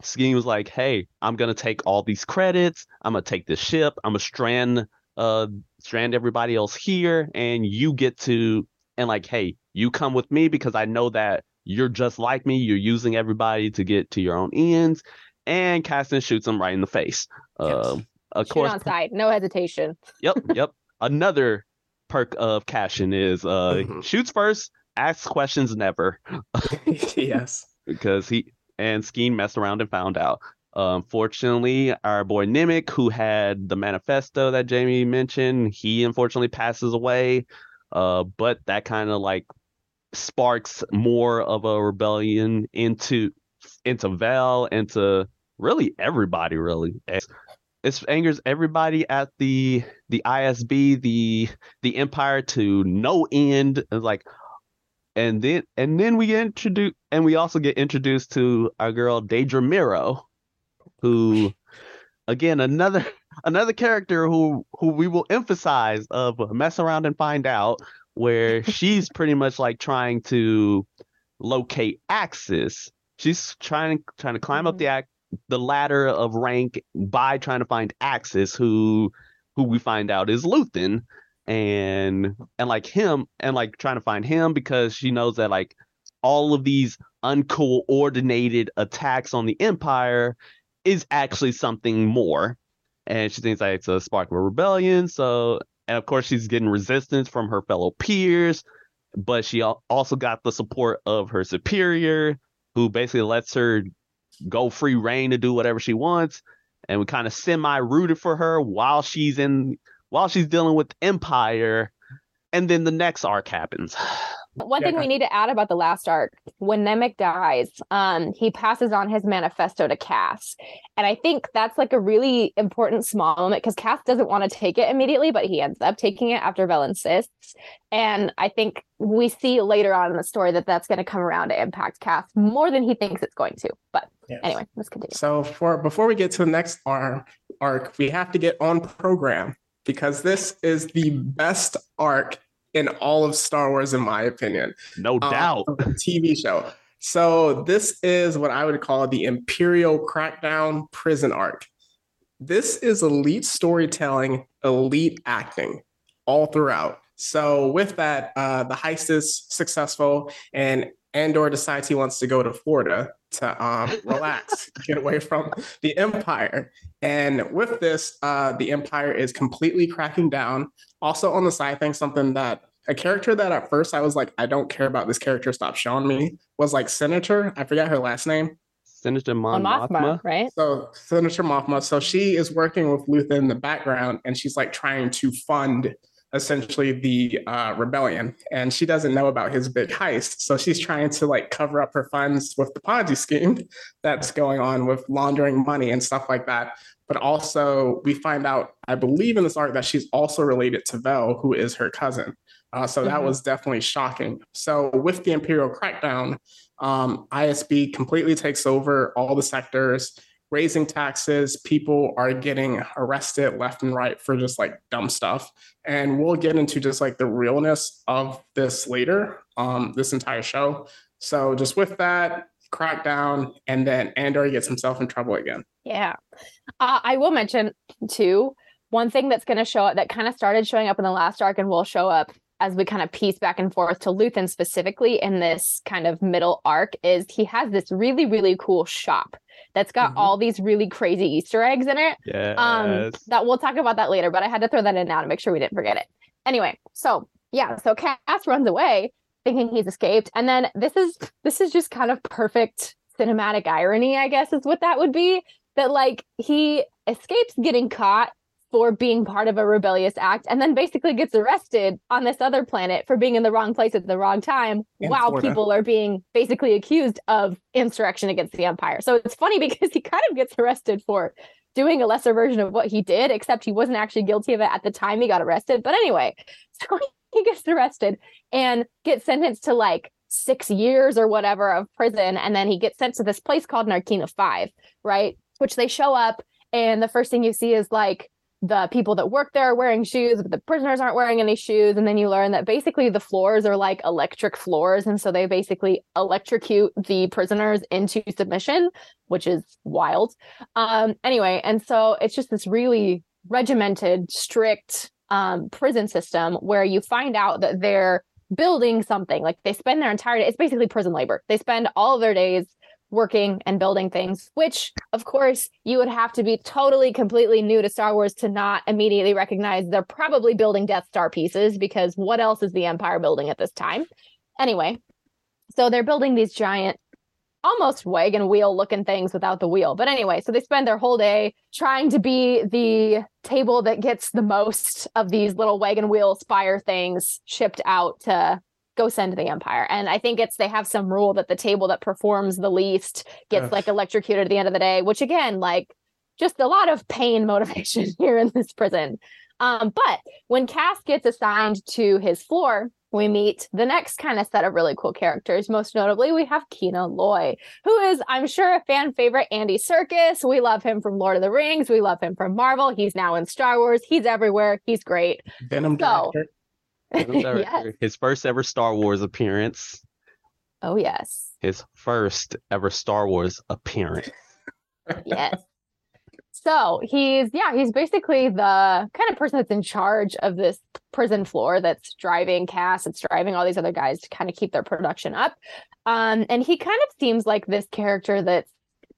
Skeen was like, "Hey, I'm gonna take all these credits. I'm gonna take this ship. I'm gonna strand uh strand everybody else here, and you get to and like, hey, you come with me because I know that you're just like me. You're using everybody to get to your own ends." And Cassian shoots him right in the face. Yes. Um, of Shoot course, on sight, no hesitation. Yep, yep. Another perk of Cassian is uh Mhm. shoots first, asks questions never. yes. Because he and Skeen messed around and found out. Unfortunately, our boy Nemik, who had the manifesto that Jamie mentioned, he unfortunately passes away. Uh, but that kind of like sparks more of a rebellion into into Vel, into really everybody. Really, it's, it angers everybody at the the ISB, the the Empire to no end. It's like, and then and then we get introduced, and we also get introduced to our girl Dedra Meero, who, again, another another character who who we will emphasize of mess around and find out, where she's pretty much like trying to locate Axis. She's trying trying to climb up Mhm. the act the ladder of rank by trying to find Axis, who who we find out is Luthen, and and like him, and like trying to find him because she knows that like all of these uncoordinated attacks on the Empire is actually something more, and she thinks like it's a spark of a rebellion. So, and of course she's getting resistance from her fellow peers, but she also got the support of her superior, who basically lets her go free reign to do whatever she wants. And we kind of semi rooted for her while she's in while she's dealing with empire. And then the next arc happens One Yeah, thing we need to add about the last arc, when Nemik dies, um, he passes on his manifesto to Cass. And I think that's like a really important small moment because Cass doesn't want to take it immediately, but he ends up taking it after Vel insists. And I think we see later on in the story that that's going to come around to impact Cass more than he thinks it's going to. But Yes. anyway, let's continue. So for before we get to the next arc, arc, we have to get on program because this is the best arc in all of Star Wars, in my opinion. no um, doubt TV show. So this is what I would call the Imperial Crackdown prison arc. This is elite storytelling, elite acting all throughout. So with that, uh, the heist is successful, and Andor decides he wants to go to Florida to um, relax, get away from the Empire. And with this, uh, the Empire is completely cracking down. Also on the side thing, something that a character that at first I was like, I don't care about this character, stop showing me, was like Senator. I forget her last name. Senator Mon Mothma, Mothma. right? So Senator Mothma. So she is working with Luthen in the background, and she's like trying to fund essentially the uh, rebellion. And she doesn't know about his big heist, so she's trying to like cover up her funds with the Ponzi scheme that's going on with laundering money and stuff like that. But also, we find out, I believe in this arc, that she's also related to Vel, who is her cousin. Uh, so that Mhm. was definitely shocking. So with the Imperial crackdown, um, ISB completely takes over all the sectors, raising taxes. People are getting arrested left and right for just like dumb stuff. And we'll get into just like the realness of this later, um, this entire show. So just with that, crackdown, and then Andor gets himself in trouble again. Yeah. Uh, I will mention too, one thing that's going to show up that kind of started showing up in the last arc and will show up as we kind of piece back and forth to Luthen specifically in this kind of middle arc is he has this really, really cool shop that's got Mhm. all these really crazy Easter eggs in it. Yes. Um, that we'll talk about that later, but I had to throw that in now to make sure we didn't forget it. Anyway, so yeah, so Cass runs away thinking he's escaped, and then this is this is just kind of perfect cinematic irony, I guess, is what that would be. That like he escapes getting caught for being part of a rebellious act, and then basically gets arrested on this other planet for being in the wrong place at the wrong time, In while Florida. people are being basically accused of insurrection against the empire. So it's funny because he kind of gets arrested for doing a lesser version of what he did, except he wasn't actually guilty of it at the time he got arrested. But anyway, so he gets arrested and gets sentenced to like six years or whatever of prison. And then he gets sent to this place called Narkina 5, right? Which they show up, and the first thing you see is like the people that work there are wearing shoes, but the prisoners aren't wearing any shoes. And then you learn that basically the floors are like electric floors. And so they basically electrocute the prisoners into submission, which is wild. Um, anyway, and so it's just this really regimented, strict um, prison system where you find out that they're building something. Like they spend their entire day, it's basically prison labor. They spend all of their days working and building things, which of course you would have to be totally, completely new to Star Wars to not immediately recognize they're probably building Death Star pieces because what else is the Empire building at this time? Anyway, so they're building these giant, almost wagon wheel looking things without the wheel. But anyway, so they spend their whole day trying to be the table that gets the most of these little wagon wheel spire things shipped out to go send the Empire. And I think it's they have some rule that the table that performs the least gets Ugh. like electrocuted at the end of the day, which again, like just a lot of pain motivation here in this prison. Um, but when Cass gets assigned to his floor, we meet the next kind of set of really cool characters. Most notably, we have Kino Loy, who is, I'm sure, a fan favorite Andy Serkis. We love him from Lord of the Rings. We love him from Marvel. He's now in Star Wars. He's everywhere. He's great. Venom so, director. yes. His first ever Star Wars appearance. Oh yes. His first ever Star Wars appearance. yes. So he's yeah, he's basically the kind of person that's in charge of this prison floor that's driving Cass, it's driving all these other guys to kind of keep their production up. Um, and he kind of seems like this character that's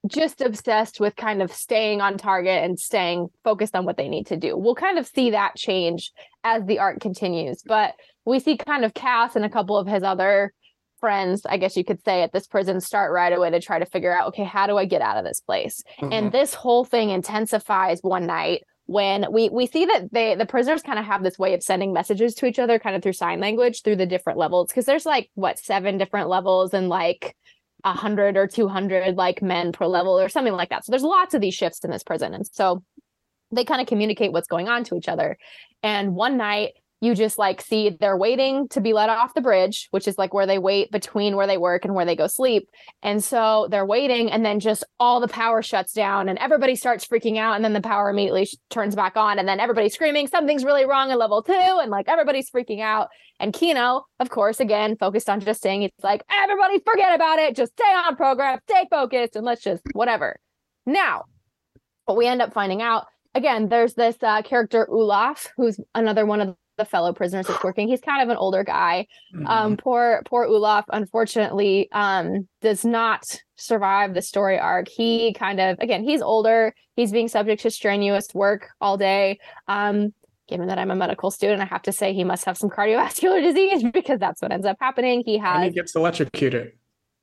just obsessed with kind of staying on target and staying focused on what they need to do. We'll kind of see that change as the art continues, but we see kind of Cass and a couple of his other friends, I guess you could say, at this prison start right away to try to figure out, okay, how do I get out of this place? Mm-hmm. And this whole thing intensifies one night when we we see that they the prisoners kind of have this way of sending messages to each other kind of through sign language through the different levels because there's like what seven different levels and like 100 or 200 like men per level or something like that. So there's lots of these shifts in this prison. And so they kind of communicate what's going on to each other. And one night you just like see they're waiting to be let off the bridge, which is like where they wait between where they work and where they go sleep. And so they're waiting, and then just all the power shuts down, and everybody starts freaking out. And then the power immediately sh- turns back on, and then everybody's screaming, Something's really wrong in level two. And like everybody's freaking out. And Kino, of course, again, focused on just saying, It's like, everybody forget about it. Just stay on program, stay focused, and let's just whatever. Now, what we end up finding out again, there's this uh, character Ulaf, who's another one of the fellow prisoners that's working. He's kind of an older guy. Um, mm-hmm. Um, poor poor Ulaf, unfortunately, um, does not survive the story arc. He kind of again, he's older. He's being subject to strenuous work all day. Um, given that I'm a medical student, I have to say he must have some cardiovascular disease because that's what ends up happening. He has and he gets electrocuted.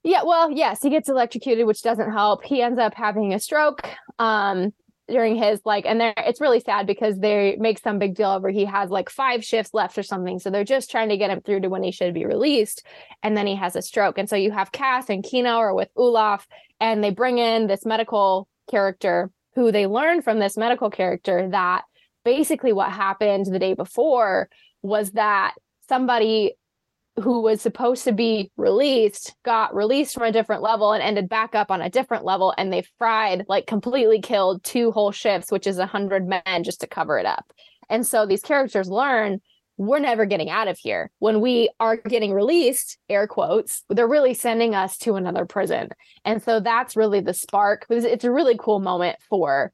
Yeah, well, yes, he gets electrocuted, which doesn't help. He ends up having a stroke. Um, during his like and there it's really sad because they make some big deal over he has like five shifts left or something. So they're just trying to get him through to when he should be released. And then he has a stroke. And so you have cass and kino or with ulaf and they bring in this medical character who they learn from this medical character that basically what happened the day before was that somebody who was supposed to be released got released from a different level and ended back up on a different level and they fried like completely killed two whole ships which is a hundred men just to cover it up. And so these characters learn we're never getting out of here. When we are getting released air quotes they're really sending us to another prison. And so that's really the spark. It's a really cool moment for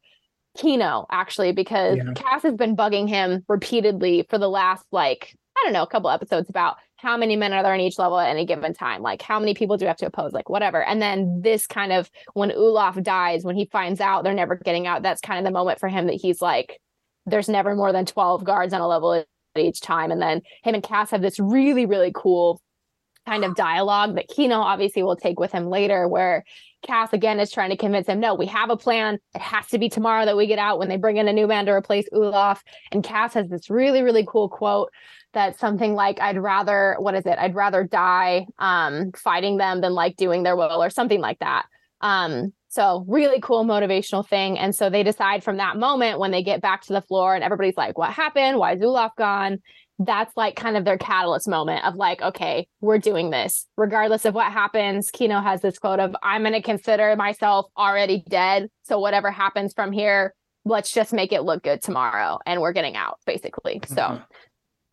Kino actually because yeah. Cass has been bugging him repeatedly for the last like I don't know, a couple episodes about how many men are there in each level at any given time? Like how many people do we have to oppose? Like whatever. And then this kind of when Ulaf dies, when he finds out they're never getting out, that's kind of the moment for him that he's like, there's never more than 12 guards on a level at each time. And then him and Cass have this really, really cool kind of dialogue that Kino obviously will take with him later, where Cass again is trying to convince him, no, we have a plan. It has to be tomorrow that we get out when they bring in a new man to replace Ulaf. And Cass has this really, really cool quote that's something like, I'd rather, what is it? I'd rather die um, fighting them than like doing their will or something like that. Um, so really cool motivational thing. And so they decide from that moment when they get back to the floor and everybody's like, what happened? Why is Ulaf gone? That's like kind of their catalyst moment of like, okay, we're doing this. Regardless of what happens, Kino has this quote of, I'm going to consider myself already dead. So whatever happens from here, let's just make it look good tomorrow and we're getting out, basically. So Mhm.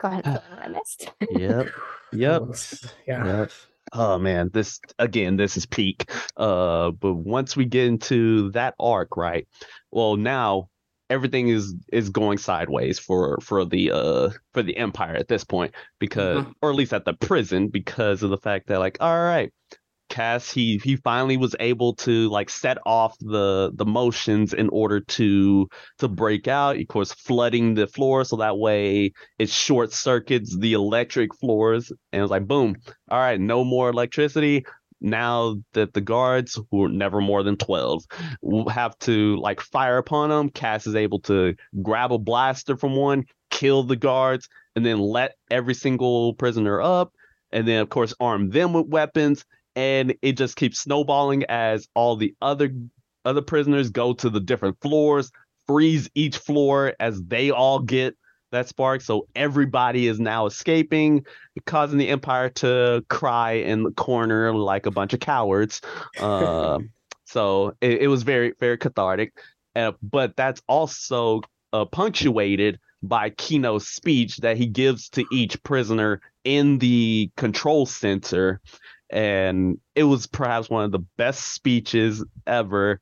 go ahead and fill in what I missed. Yep. Yep. Yeah. Yep. Oh man, this again, this is peak. Uh, but once we get into that arc, right? Well, now everything is is going sideways for for the uh for the empire at this point because or at least at the prison because of the fact that like all right Cass he he finally was able to like set off the the motions in order to to break out. Of course flooding the floor so that way it short circuits the electric floors and it's like boom all right no more electricity now that the guards who are never more than 12 have to like fire upon them cass is able to grab a blaster from one kill the guards and then let every single prisoner up and then of course arm them with weapons and it just keeps snowballing as all the other other prisoners go to the different floors freeze each floor as they all get that spark. So everybody is now escaping causing the empire to cry in the corner like a bunch of cowards. Uh, so it, it was very very cathartic. Uh, but that's also uh, punctuated by Kino's speech that he gives to each prisoner in the control center. And it was perhaps one of the best speeches ever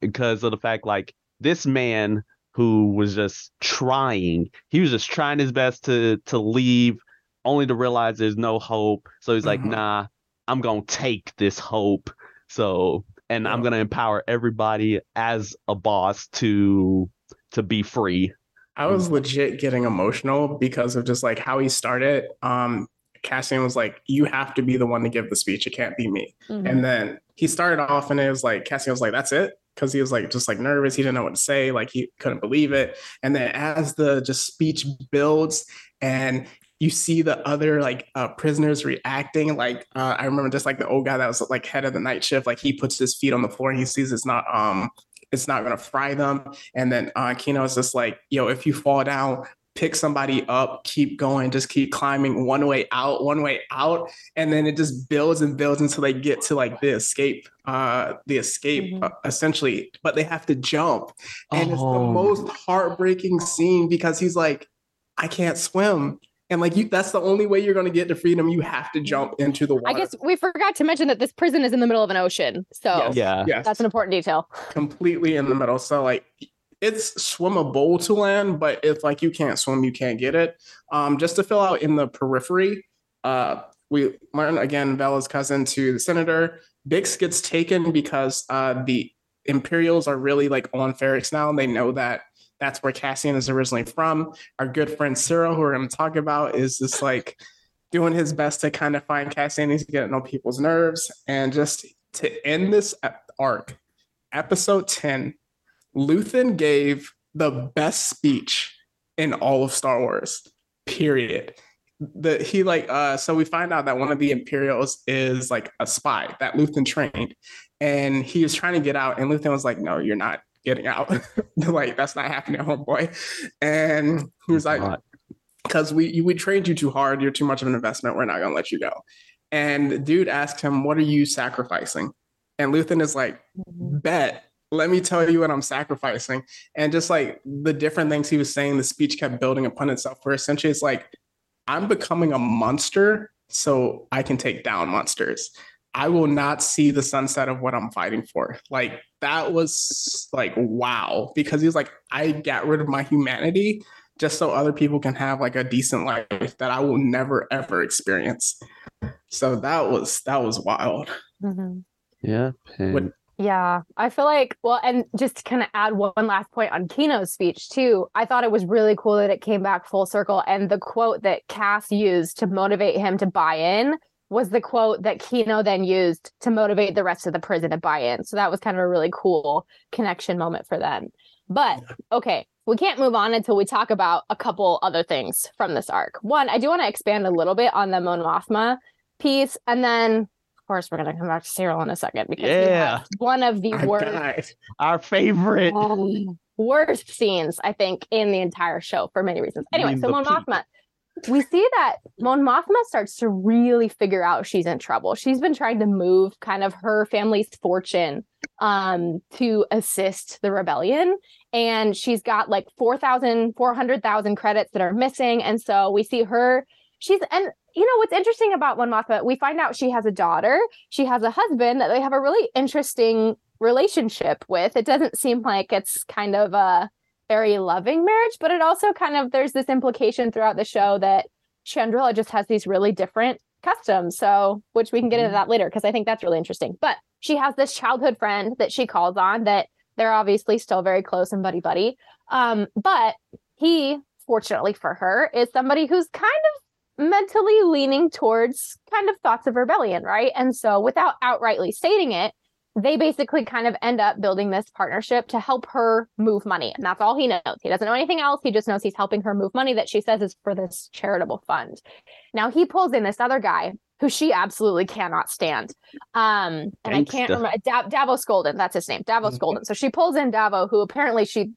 because of the fact like this man who was just trying he was just trying his best to to leave only to realize there's no hope so he's like Mhm. nah i'm gonna take this hope so and i'm gonna empower everybody as a boss to to be free I was legit getting emotional because of just like how he started. Um, Cassian was like, "You have to be the one to give the speech. It can't be me." And then he started off, and it was like Cassian was like, "That's it," because he was like just like nervous. He didn't know what to say. Like he couldn't believe it. And then as the just speech builds, and you see the other like uh, prisoners reacting. Like uh, I remember just like the old guy that was like head of the night shift. Like he puts his feet on the floor. and He sees it's not um it's not gonna fry them. And then uh, Kino is just like, yo, if you fall down, pick somebody up, keep going, just keep climbing one way out, one way out, and then it just builds and builds until they get to like the escape, uh, the escape Mhm. uh, essentially. But they have to jump, and it's the Oh. most heartbreaking scene because he's like, I can't swim. And like you, that's the only way you're gonna get to freedom. You have to jump into the water. I guess we forgot to mention that this prison is in the middle of an ocean. So Yes. yeah yes, that's an important detail. completely in the middle. So like it's swimmable to land, but if like you can't swim, you can't get it. Um, just to fill out in the periphery, uh, we learn again Bella's cousin to the senator. Bix gets taken because uh, the Imperials are really like on Ferrix now, and they know that that's where Cassian is originally from. Our good friend Syril, who we're going to talk about, is just like doing his best to kind of find Cassian. He's getting on people's nerves, and just to end this arc, episode 10, Luthen gave the best speech in all of Star Wars. Period. The he like uh so we find out that one of the Imperials is like a spy that Luthen trained, and he was trying to get out, and Luthen was like, "No, you're not getting out. like that's not happening, homeboy." And he was like, because we we trained you too hard. You're too much of an investment. We're not gonna let you go. And dude asked him, "What are you sacrificing?" And Luthen is like, "Bet." Let me tell you what I'm sacrificing. And just like the different things he was saying, the speech kept building upon itself. Where essentially it's like, I'm becoming a monster so I can take down monsters. I will not see the sunset of what I'm fighting for. Like that was like wow, because he was like, I got rid of my humanity just so other people can have like a decent life that I will never ever experience. So that was that was wild. Mm-hmm. yeah and- What- Yeah, I feel like, well, and just to kind of add one last point on Kino's speech too, I thought it was really cool that it came back full circle. And the quote that Cass used to motivate him to buy in was the quote that Kino then used to motivate the rest of the prison to buy in. So that was kind of a really cool connection moment for them. But okay, we can't move on until we talk about a couple other things from this arc. One, I do want to expand a little bit on the Mon Mothma piece, and then course we're gonna come back to Syril in a second because Yeah. one of the I worst died. our favorite um, worst scenes I think in the entire show for many reasons. Anyway, so Mon. Mothma, we see that Mon Mothma starts to really figure out she's in trouble. She's been trying to move kind of her family's fortune um, to assist the rebellion. And she's got like 4,000, 400,000 credits that are missing. And so we see her, she's, and you know what's interesting about Mon Mothma? We find out she has a daughter, she has a husband that they have a really interesting relationship with. It doesn't seem like it's kind of a very loving marriage, but it also kind of there's this implication throughout the show that Chandrila just has these really different customs. So, which we can get into mm-hmm. that later because I think that's really interesting. But she has this childhood friend that she calls on that they're obviously still very close and buddy buddy. Um, but he, fortunately for her, is somebody who's kind of mentally leaning towards kind of thoughts of rebellion, right? And so, without outrightly stating it, they basically kind of end up building this partnership to help her move money. And that's all he knows. He doesn't know anything else. He just knows he's helping her move money that she says is for this charitable fund. Now he pulls in this other guy who she absolutely cannot stand. Um, and Gangsta. I can't remember da- Davo Sculdun, that's his name, Davos mm-hmm. Golden. So she pulls in Davo, who apparently she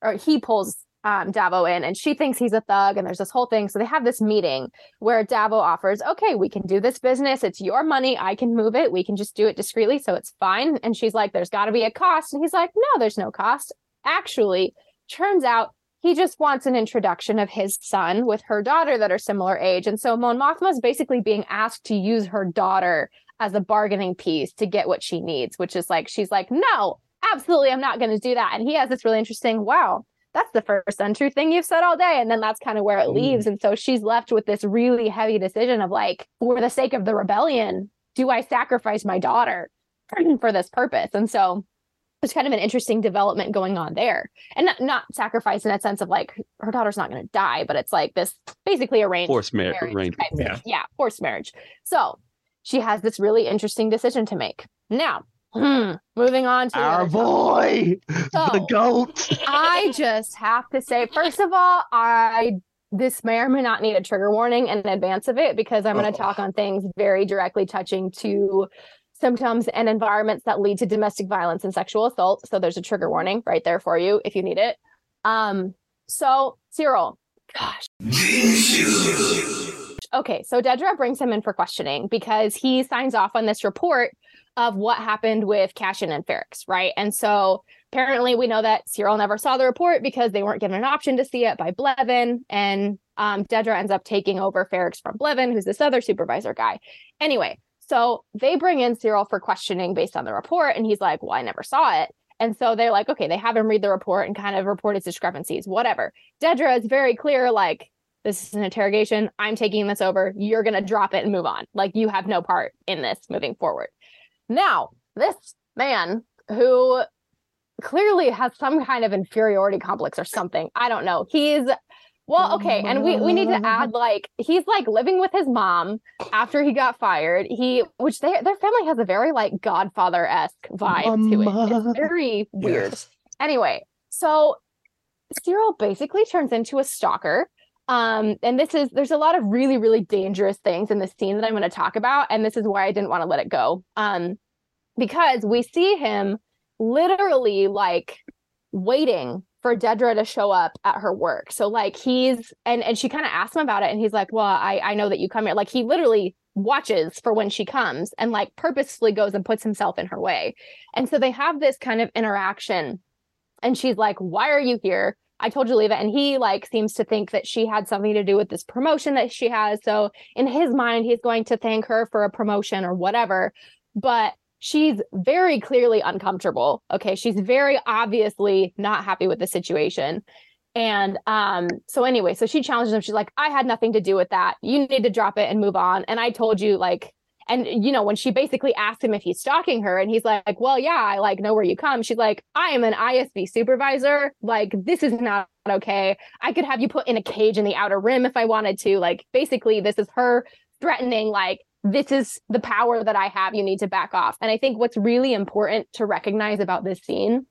or he pulls um, Davo in and she thinks he's a thug and there's this whole thing. So they have this meeting where Davo offers, okay, we can do this business. It's your money. I can move it. We can just do it discreetly. So it's fine. And she's like, there's got to be a cost. And he's like, no, there's no cost. Actually, turns out he just wants an introduction of his son with her daughter that are similar age. And so Mon Mothma is basically being asked to use her daughter as a bargaining piece to get what she needs, which is like, she's like, no, absolutely, I'm not going to do that. And he has this really interesting, wow, that's the first untrue thing you've said all day. And then that's kind of where it mm. leaves. And so she's left with this really heavy decision of like, for the sake of the rebellion, do I sacrifice my daughter for this purpose? And so it's kind of an interesting development going on there. And not, not sacrifice in that sense of like her daughter's not going to die, but it's like this basically arranged forced mar- marriage. Yeah. yeah, forced marriage. So she has this really interesting decision to make. Now, Hmm. Moving on to our boy, so, the goat. I just have to say, first of all, I this may or may not need a trigger warning in advance of it because I'm going to oh. talk on things very directly touching to symptoms and environments that lead to domestic violence and sexual assault. So there's a trigger warning right there for you if you need it. Um, so Syril, gosh. Okay, so Dedra brings him in for questioning because he signs off on this report of what happened with Cassian and Ferrix, right? And so apparently we know that Syril never saw the report because they weren't given an option to see it by Blevin. And um, Dedra ends up taking over Ferrix from Blevin, who's this other supervisor guy. Anyway, so they bring in Syril for questioning based on the report. And he's like, well, I never saw it. And so they're like, okay, they have him read the report and kind of report his discrepancies, whatever. Dedra is very clear, like, this is an interrogation. I'm taking this over. You're going to drop it and move on. Like, you have no part in this moving forward. Now, this man who clearly has some kind of inferiority complex or something. I don't know. He's well, okay, and we we need to add like he's like living with his mom after he got fired. He which they their family has a very like Godfather esque vibe Mama. to it. It's very weird. Yes. Anyway, so Syril basically turns into a stalker. Um, and this is there's a lot of really, really dangerous things in this scene that I'm going to talk about, and this is why I didn't want to let it go. Um, because we see him literally like waiting for Dedra to show up at her work. So like he's and and she kind of asks him about it, and he's like, "Well, I I know that you come here." Like he literally watches for when she comes and like purposefully goes and puts himself in her way. And so they have this kind of interaction, and she's like, "Why are you here?" I told it. And he like seems to think that she had something to do with this promotion that she has. So in his mind, he's going to thank her for a promotion or whatever. But she's very clearly uncomfortable. Okay. She's very obviously not happy with the situation. And um, so anyway, so she challenges him. She's like, I had nothing to do with that. You need to drop it and move on. And I told you, like, and you know when she basically asked him if he's stalking her and he's like well yeah i like know where you come. She's like i am an isb supervisor. Like this is not okay. I could have you put in a cage in the outer rim if i wanted to. Like basically this is her threatening like this is the power that i have. You need to back off. And i think what's really important to recognize about this scene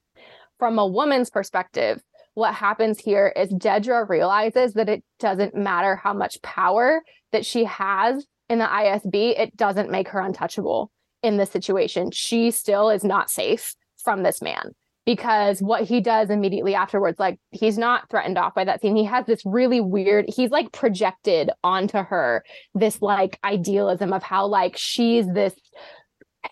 from a woman's perspective what happens here is Dedra realizes that it doesn't matter how much power that she has in the ISB, it doesn't make her untouchable in this situation. She still is not safe from this man because what he does immediately afterwards, like he's not threatened off by that scene. He has this really weird, he's like projected onto her this like idealism of how like she's this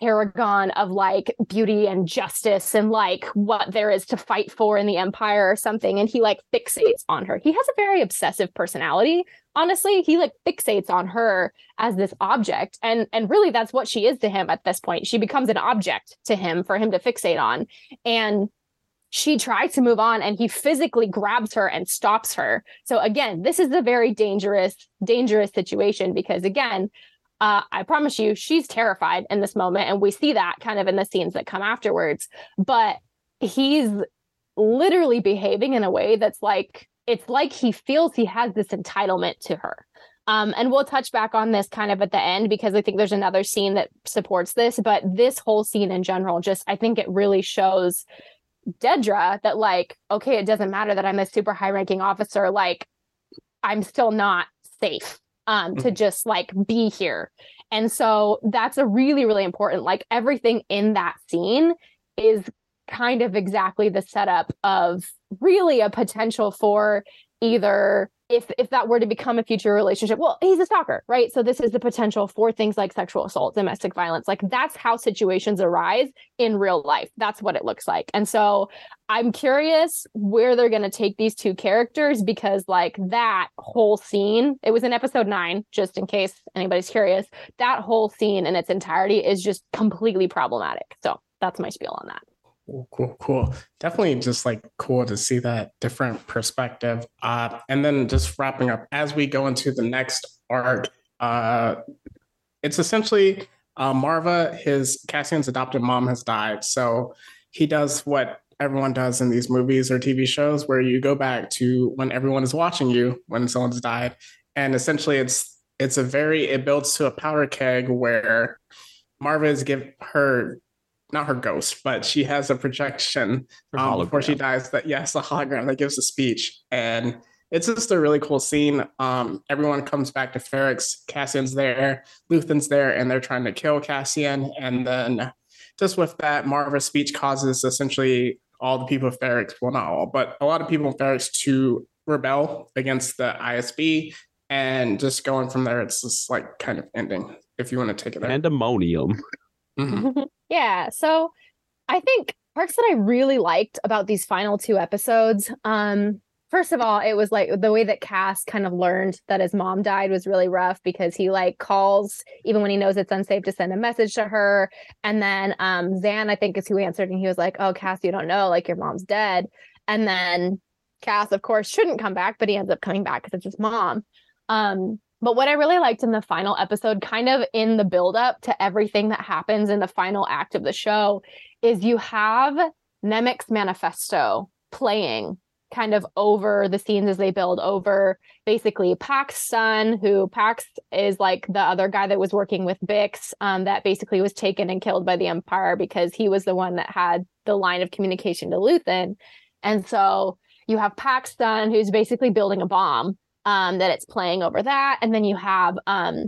paragon of like beauty and justice and like what there is to fight for in the empire or something and he like fixates on her. He has a very obsessive personality. Honestly he like fixates on her as this object and and really that's what she is to him at this point. She becomes an object to him for him to fixate on and she tries to move on and he physically grabs her and stops her. So again this is a very dangerous dangerous situation because again uh, I promise you, she's terrified in this moment. And we see that kind of in the scenes that come afterwards. But he's literally behaving in a way that's like, it's like he feels he has this entitlement to her. Um, and we'll touch back on this kind of at the end because I think there's another scene that supports this. But this whole scene in general, just I think it really shows Dedra that, like, okay, it doesn't matter that I'm a super high ranking officer. Like, I'm still not safe um, to mm-hmm. just like be here. And so that's a really, really important, like everything in that scene is kind of exactly the setup of really a potential for either if if that were to become a future relationship well he's a stalker right? So this is the potential for things like sexual assault domestic violence like that's how situations arise in real life. That's what it looks like. And so i'm curious where they're going to take these two characters because like that whole scene it was in episode 9 just in case anybody's curious. That whole scene in its entirety is just completely problematic. So that's my spiel on that Cool, cool, cool. Definitely just like cool to see that different perspective. Uh, and then just wrapping up as we go into the next arc, uh, it's essentially uh, Maarva, his Cassian's adopted mom has died. So he does what everyone does in these movies or TV shows where you go back to when everyone is watching you when someone's died. And essentially it's it's a very it builds to a powder keg where Maarva is give her not her ghost, but she has a projection um, before she dies. That yes, a hologram that gives a speech, and it's just a really cool scene. Um, everyone comes back to Ferrix. Cassian's there, Luthen's there, and they're trying to kill Cassian. And then, just with that, Maarva's speech causes essentially all the people of Ferrix, well, not all, but a lot of people in Ferrix to rebel against the ISB. And just going from there, it's just like kind of ending. If you want to take it, pandemonium. Mm-hmm. yeah. So I think parts that I really liked about these final two episodes. Um, first of all, it was like the way that Cass kind of learned that his mom died was really rough because he like calls even when he knows it's unsafe to send a message to her. And then um Zan, I think, is who answered, and he was like, Oh, Cass, you don't know, like your mom's dead. And then Cass, of course, shouldn't come back, but he ends up coming back because it's his mom. Um, but what I really liked in the final episode, kind of in the build up to everything that happens in the final act of the show, is you have Nemik's manifesto playing kind of over the scenes as they build over basically Pax's son, who Pax is like the other guy that was working with Bix, um, that basically was taken and killed by the Empire because he was the one that had the line of communication to Luthen. And so you have Pax's son, who's basically building a bomb um, that it's playing over that. And then you have um,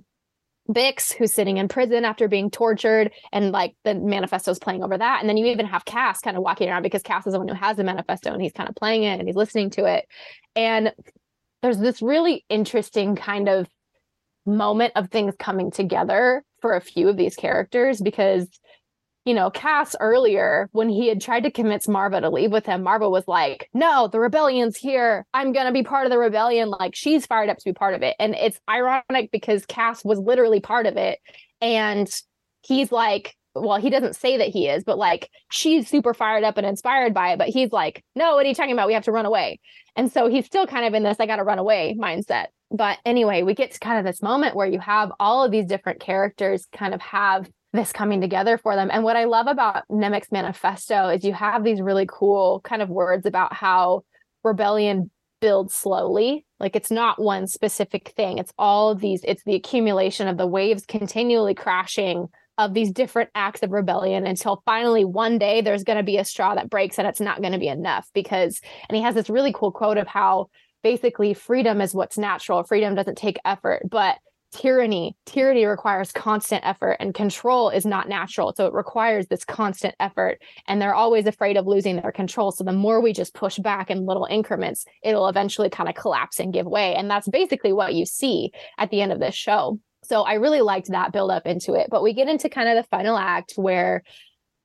Bix, who's sitting in prison after being tortured, and like the manifesto is playing over that. And then you even have Cass kind of walking around because Cass is the one who has the manifesto and he's kind of playing it and he's listening to it. And there's this really interesting kind of moment of things coming together for a few of these characters because you know, Cass earlier, when he had tried to convince Maarva to leave with him, Maarva was like, No, the rebellion's here. I'm going to be part of the rebellion. Like, she's fired up to be part of it. And it's ironic because Cass was literally part of it. And he's like, well, he doesn't say that he is, but like she's super fired up and inspired by it. But he's like, no, what are you talking about? We have to run away. And so he's still kind of in this, I got to run away mindset. But anyway, we get to kind of this moment where you have all of these different characters kind of have this coming together for them. And what I love about Nemik's manifesto is you have these really cool kind of words about how rebellion builds slowly. Like it's not one specific thing. It's all of these, it's the accumulation of the waves continually crashing of these different acts of rebellion until finally one day there's going to be a straw that breaks and it's not going to be enough because and he has this really cool quote of how basically freedom is what's natural freedom doesn't take effort but tyranny tyranny requires constant effort and control is not natural so it requires this constant effort and they're always afraid of losing their control so the more we just push back in little increments it'll eventually kind of collapse and give way and that's basically what you see at the end of this show So I really liked that build up into it. But we get into kind of the final act where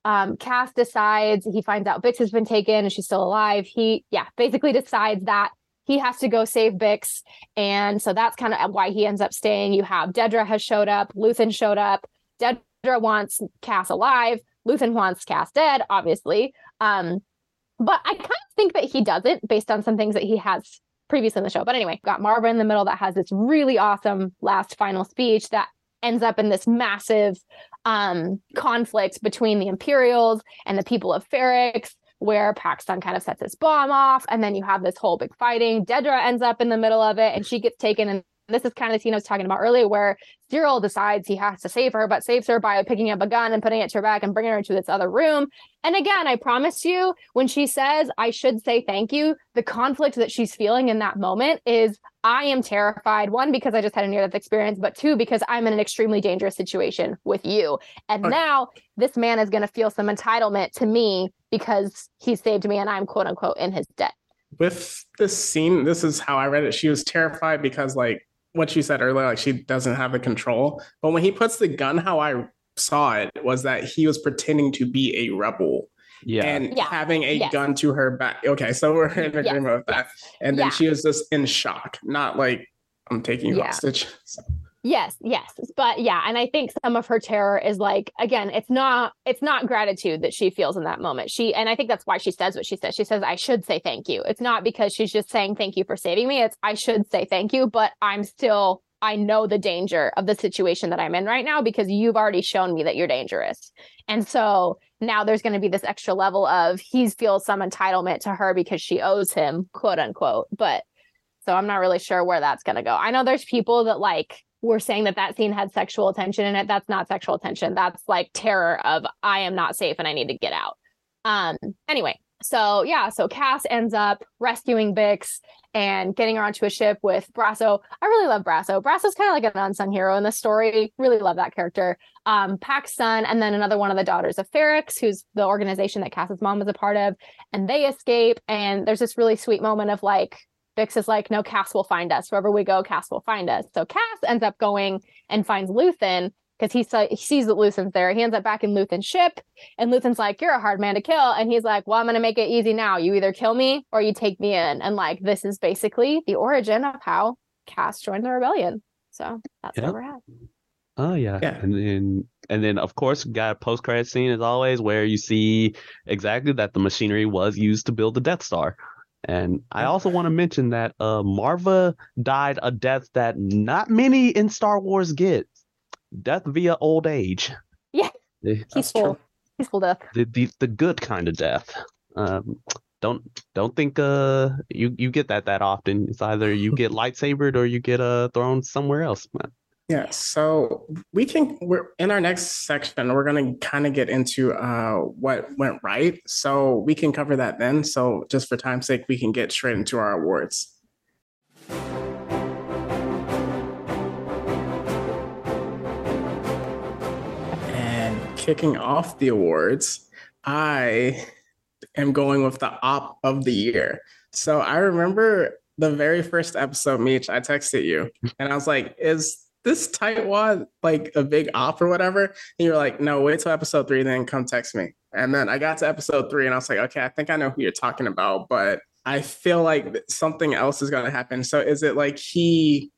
um, Cass decides he finds out Bix has been taken and she's still alive. He, yeah, basically decides that he has to go save Bix. And so that's kind of why he ends up staying. You have Dedra has showed up, Luthen showed up. Dedra wants Cass alive. Luthen wants Cass dead, obviously. Um, but I kind of think that he doesn't based on some things that he has previously in the show. But anyway, got Maarva in the middle that has this really awesome last final speech that ends up in this massive um, conflict between the Imperials and the people of Ferrix, where Paxton kind of sets his bomb off, and then you have this whole big fighting. Dedra ends up in the middle of it, and she gets taken and this is kind of the scene I was talking about earlier, where Syril decides he has to save her, but saves her by picking up a gun and putting it to her back and bringing her to this other room. And again, I promise you, when she says, I should say thank you, the conflict that she's feeling in that moment is I am terrified. One, because I just had a near death experience, but two, because I'm in an extremely dangerous situation with you. And okay. now this man is going to feel some entitlement to me because he saved me and I'm quote unquote in his debt with this scene, this is how I read it. She was terrified because like what you said earlier, like she doesn't have the control. But when he puts the gun, how I saw it was that he was pretending to be a rebel. Yeah. And yeah. having a yes. gun to her back. Okay, so we're in agreement yes. with that. And then yeah. she was just in shock, not like I'm taking yeah. hostage. So. Yes, yes. But yeah, and I think some of her terror is like again, it's not it's not gratitude that she feels in that moment. She and I think that's why she says what she says. She says I should say thank you. It's not because she's just saying thank you for saving me. It's I should say thank you, but I'm still I know the danger of the situation that I'm in right now because you've already shown me that you're dangerous. And so now there's going to be this extra level of he feels some entitlement to her because she owes him, quote unquote. But so I'm not really sure where that's going to go. I know there's people that like we're saying that that scene had sexual tension in it. That's not sexual tension. That's like terror of I am not safe and I need to get out. Um. Anyway, so yeah, so Cass ends up rescuing Bix and getting her onto a ship with Brasso. I really love Brasso. Brasso's kind of like an unsung hero in the story. Really love that character. Um, Paak's son, and then another one of the daughters of Ferrix, who's the organization that Cass's mom was a part of, and they escape. And there's this really sweet moment of like Bix is like, no, Cass will find us. Wherever we go, Cass will find us. So Cass ends up going and finds Luthen because he, he sees that Luthen's there. He ends up back in Luthen's ship, and Luthen's like, "You're a hard man to kill," and he's like, "Well, I'm gonna make it easy now. You either kill me or you take me in." And like, this is basically the origin of how Cass joined the rebellion. So that's yep. where we're at. Oh yeah. yeah. And then and then of course got a post credit scene as always where you see exactly that the machinery was used to build the Death Star. And I also want to mention that uh, Maarva died a death that not many in Star Wars get death via old age. Yeah. Peaceful. Peaceful death. The, the, the good kind of death. Um, don't don't think uh you you get that that often. It's either you get lightsabered or you get uh thrown somewhere else. Man. Yeah, so we can we're in our next section, we're gonna kind of get into uh what went right. So we can cover that then. So just for time's sake, we can get straight into our awards. And kicking off the awards, I am going with the op of the year. So I remember the very first episode, Meech, I texted you and I was like, is this tight tightwad like a big op or whatever? And you're like, no, wait till episode three, then come text me. And then I got to episode three and I was like, okay, I think I know who you're talking about, but I feel like something else is going to happen. So is it like he,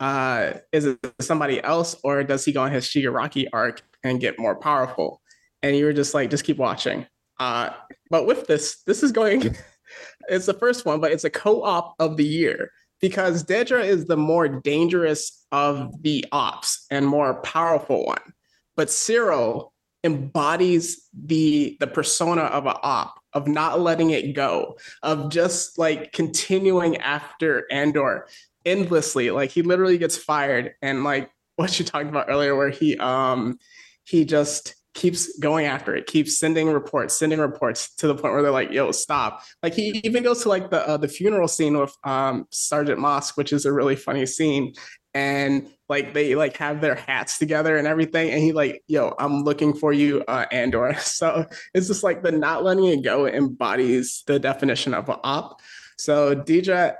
uh, is it somebody else or does he go on his Shigaraki arc and get more powerful? And you were just like, just keep watching. Uh, but with this, this is going, it's the first one, but it's a co-op of the year because Dedra is the more dangerous of the ops and more powerful one. But Syril embodies the the persona of an op, of not letting it go, of just like continuing after Andor endlessly. Like he literally gets fired and like what you talked about earlier, where he um he just keeps going after it, keeps sending reports, sending reports to the point where they're like, "Yo, stop!" Like he even goes to like the uh, the funeral scene with um, Sergeant Mosk, which is a really funny scene, and like they like have their hats together and everything, and he like, "Yo, I'm looking for you, uh, Andor." So it's just like the not letting it go embodies the definition of an op. So Dedra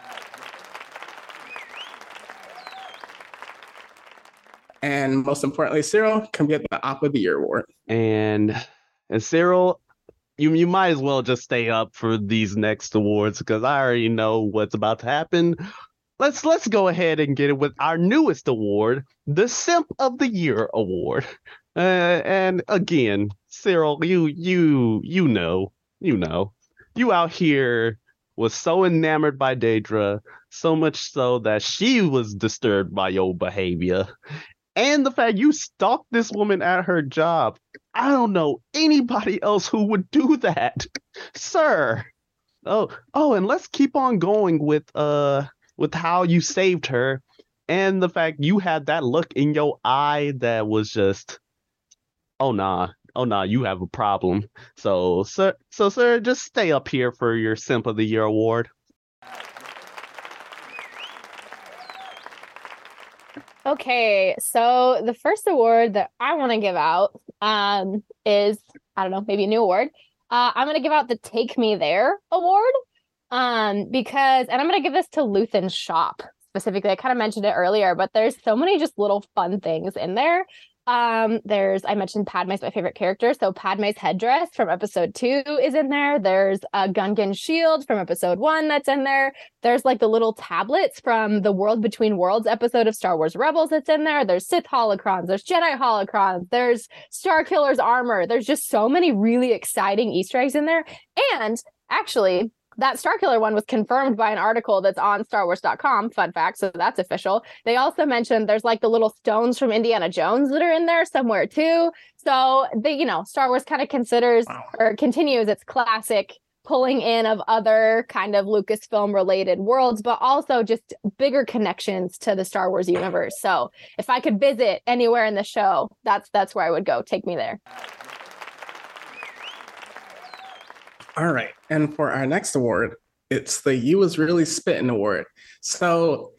and most importantly, Syril, come get the Op of the Year award. And and Syril, you you might as well just stay up for these next awards because I already know what's about to happen. Let's let's go ahead and get it with our newest award, the Simp of the Year award. Uh, and again, Syril, you you you know, you know, you out here was so enamored by Dedra, so much so that she was disturbed by your behavior. And the fact you stalked this woman at her job. I don't know anybody else who would do that. Sir. Oh, oh, and let's keep on going with uh with how you saved her and the fact you had that look in your eye that was just oh nah oh nah you have a problem so sir so sir just stay up here for your simp of the year award Okay, so the first award that I want to give out um is I don't know, maybe a new award. Uh I'm going to give out the Take Me There award. Um because and I'm going to give this to Luthen's shop specifically. I kind of mentioned it earlier, but there's so many just little fun things in there um, there's I mentioned Padme's my favorite character, so Padme's headdress from episode two is in there. There's a Gungan shield from episode one that's in there. There's like the little tablets from the World Between Worlds episode of Star Wars Rebels that's in there. There's Sith holocrons, there's Jedi holocrons, there's Starkiller's armor. There's just so many really exciting Easter eggs in there. And actually, that Starkiller one was confirmed by an article that's on StarWars.com. Fun fact, so that's official. They also mentioned there's like the little stones from Indiana Jones that are in there somewhere too. So the you know, Star Wars kind of considers wow. or continues its classic pulling in of other kind of Lucasfilm related worlds, but also just bigger connections to the Star Wars universe. So if I could visit anywhere in the show, that's that's where I would go. Take me there. All right. And for our next award, it's the You Was Really Spitting Award. So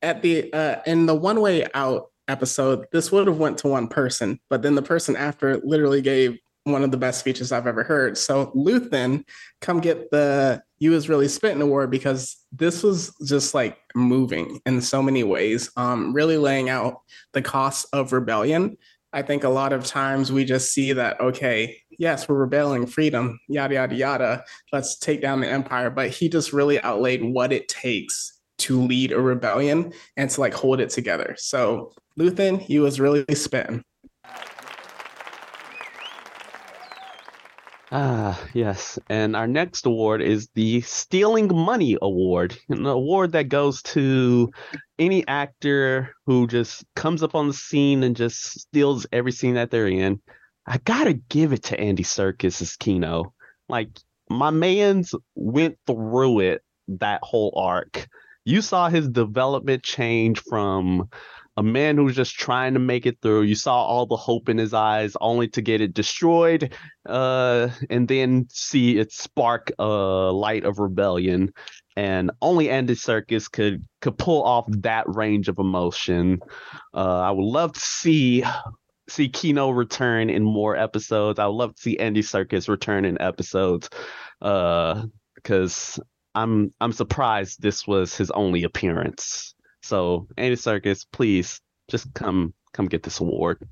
at the uh in the one way out episode, this would have went to one person, but then the person after literally gave one of the best speeches I've ever heard. So Luthen, come get the You Was Really Spitting Award because this was just like moving in so many ways. Um, really laying out the cost of rebellion. I think a lot of times we just see that, okay, yes, we're rebelling, freedom, yada, yada, yada. Let's take down the empire. But he just really outlaid what it takes to lead a rebellion and to like hold it together. So Luthen, he was really spitting. Ah, yes. And our next award is the Stealing Money Award, an award that goes to any actor who just comes up on the scene and just steals every scene that they're in. I gotta give it to Andy Serkis as Kino. Like my man's went through it that whole arc. You saw his development change from a man who's just trying to make it through. You saw all the hope in his eyes, only to get it destroyed, uh, and then see it spark a light of rebellion. And only Andy Serkis could could pull off that range of emotion. Uh, I would love to see see Kino return in more episodes. I would love to see Andy Serkis return in episodes. Uh, because I'm I'm surprised this was his only appearance. So Andy Serkis, please just come come get this award.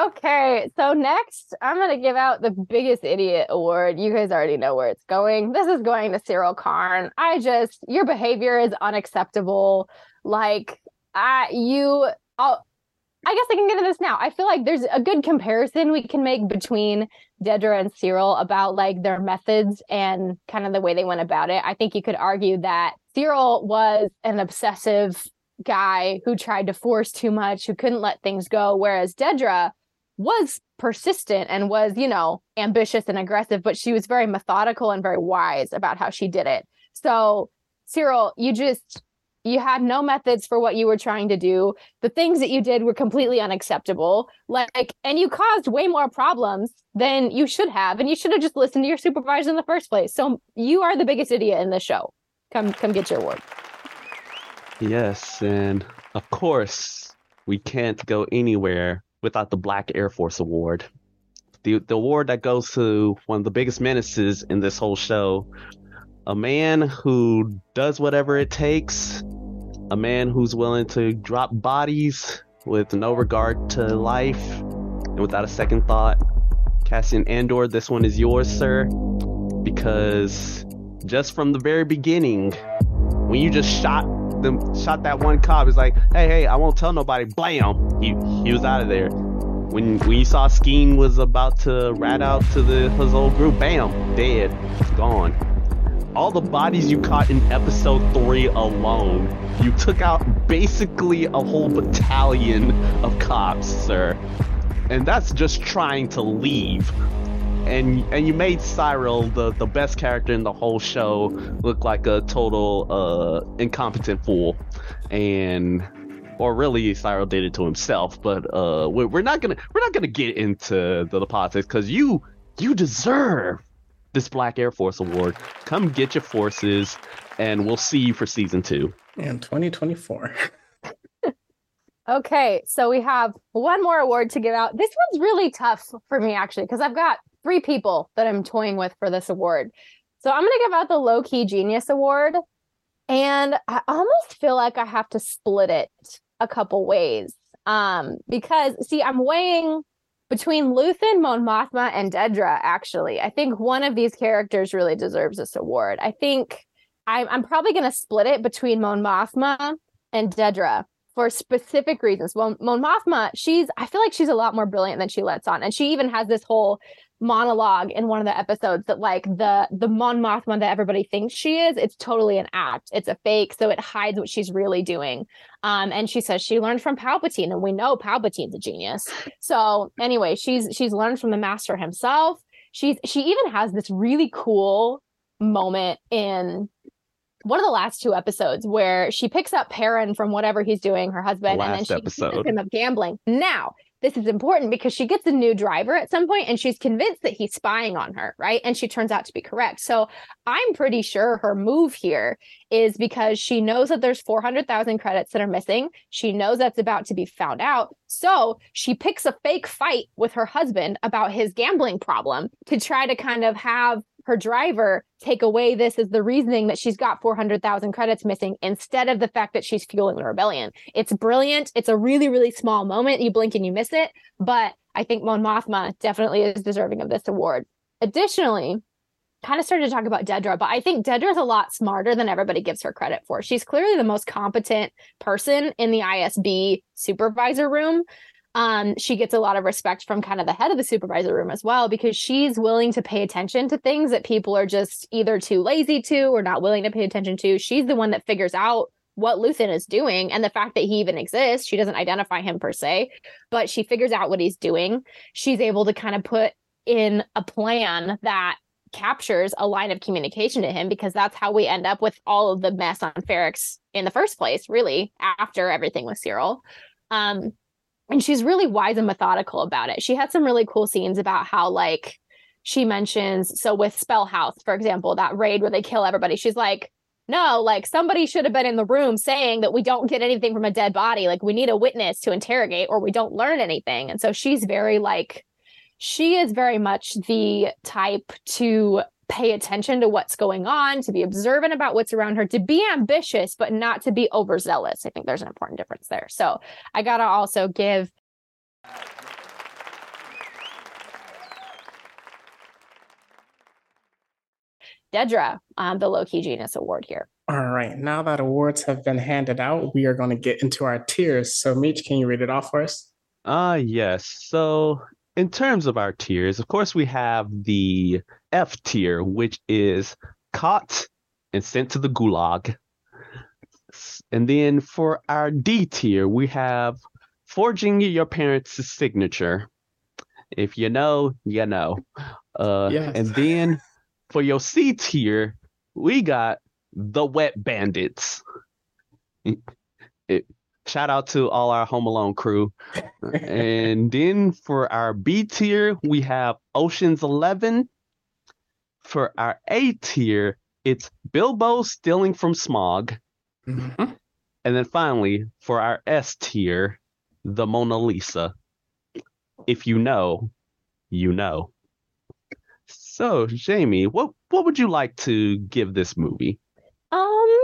Okay, so next I'm gonna give out the biggest idiot award. You guys already know where it's going. This is going to Syril Karn. I just your behavior is unacceptable. Like I you I'll I guess I can get into this now. I feel like there's a good comparison we can make between Dedra and Syril about like their methods and kind of the way they went about it. I think you could argue that Syril was an obsessive guy who tried to force too much, who couldn't let things go, whereas Dedra was persistent and was, you know, ambitious and aggressive, but she was very methodical and very wise about how she did it. So, Syril, you just you had no methods for what you were trying to do. The things that you did were completely unacceptable. Like and you caused way more problems than you should have and you should have just listened to your supervisor in the first place. So you are the biggest idiot in the show. Come come get your award yes and of course we can't go anywhere without the black air force award. The, the award that goes to one of the biggest menaces in this whole show. A man who does whatever it takes, a man who's willing to drop bodies with no regard to life and without a second thought. Cassian Andor, this one is yours, sir, because just from the very beginning, when you just shot them, shot that one cop, it's like, hey, hey, I won't tell nobody. Blam, he he was out of there. When when you saw Skeen was about to rat out to the his old group, bam, dead, gone all the bodies you caught in episode 3 alone. You took out basically a whole battalion of cops, sir. And that's just trying to leave. And and you made Syril, the, the best character in the whole show, look like a total uh, incompetent fool. And or really Syril did it to himself, but uh, we're not gonna we're not gonna get into the, the politics because you you deserve this Black Air Force Award. Come get your forces, and we'll see you for season two. In 2024. okay, so we have one more award to give out. This one's really tough for me, actually, because I've got three people that I'm toying with for this award. So I'm going to give out the Low Key Genius Award. And I almost feel like I have to split it a couple ways. Um, because see, I'm weighing between Luthen, Mon Mothma, and Dedra, actually. I think one of these characters really deserves this award. I think I'm, I'm probably going to split it between Mon Mothma and Dedra for specific reasons. Well, Mon Mothma, she's, I feel like she's a lot more brilliant than she lets on. And she even has this whole monologue in one of the episodes that like the the Mon Mothma that everybody thinks she is, it's totally an act. It's a fake, so it hides what she's really doing. Um, and she says she learned from Palpatine, and we know Palpatine's a genius. So anyway, she's she's learned from the master himself. She's she even has this really cool moment in one of the last two episodes where she picks up Perrin from whatever he's doing, her husband, and then she accuses him of gambling. Now, this is important because she gets a new driver at some point and she's convinced that he's spying on her, right? And she turns out to be correct. So I'm pretty sure her move here is because she knows that there's 400,000 credits that are missing. She knows that's about to be found out. So she picks a fake fight with her husband about his gambling problem to try to kind of have her driver take away this as the reasoning that she's got 400,000 credits missing instead of the fact that she's fueling the rebellion. It's brilliant. It's a really, really small moment. You blink and you miss it. But I think Mon Mothma definitely is deserving of this award. Additionally, kind of started to talk about Dedra, but I think Dedra is a lot smarter than everybody gives her credit for. She's clearly the most competent person in the ISB supervisor room um, she gets a lot of respect from kind of the head of the supervisor room as well because she's willing to pay attention to things that people are just either too lazy to or not willing to pay attention to. She's the one that figures out what Luthen is doing and the fact that he even exists. She doesn't identify him per se, but she figures out what he's doing. She's able to kind of put in a plan that captures a line of communication to him because that's how we end up with all of the mess on Ferrix in the first place, really, after everything with Syril. Um, and she's really wise and methodical about it. She had some really cool scenes about how like she mentions so with Spellhaus, for example, that raid where they kill everybody. She's like, no, like somebody should have been in the room saying that we don't get anything from a dead body. Like we need a witness to interrogate or we don't learn anything. And so she's very like she is very much the type to pay attention to what's going on, to be observant about what's around her, to be ambitious, but not to be overzealous. I think there's an important difference there. So I got to also give. Dedra um, the Low Key Genius Award here. All right. Now that awards have been handed out, we are going to get into our tiers. So, Meech, can you read it off for us? Ah, uh, yes. So, in terms of our tiers, of course, we have the F tier, which is caught and sent to the gulag. And then for our D tier, we have forging your parents' signature. If you know, you know. Uh, yes. And then for your C tier, we got the wet bandits. It, shout out to all our Home Alone crew. and then for our B tier, we have Ocean's Eleven for our A tier, it's Bilbo stealing from Smaug. Mm-hmm. And then finally, for our S tier, the Mona Lisa. If you know, you know. So, Jamie, what what would you like to give this movie? Um,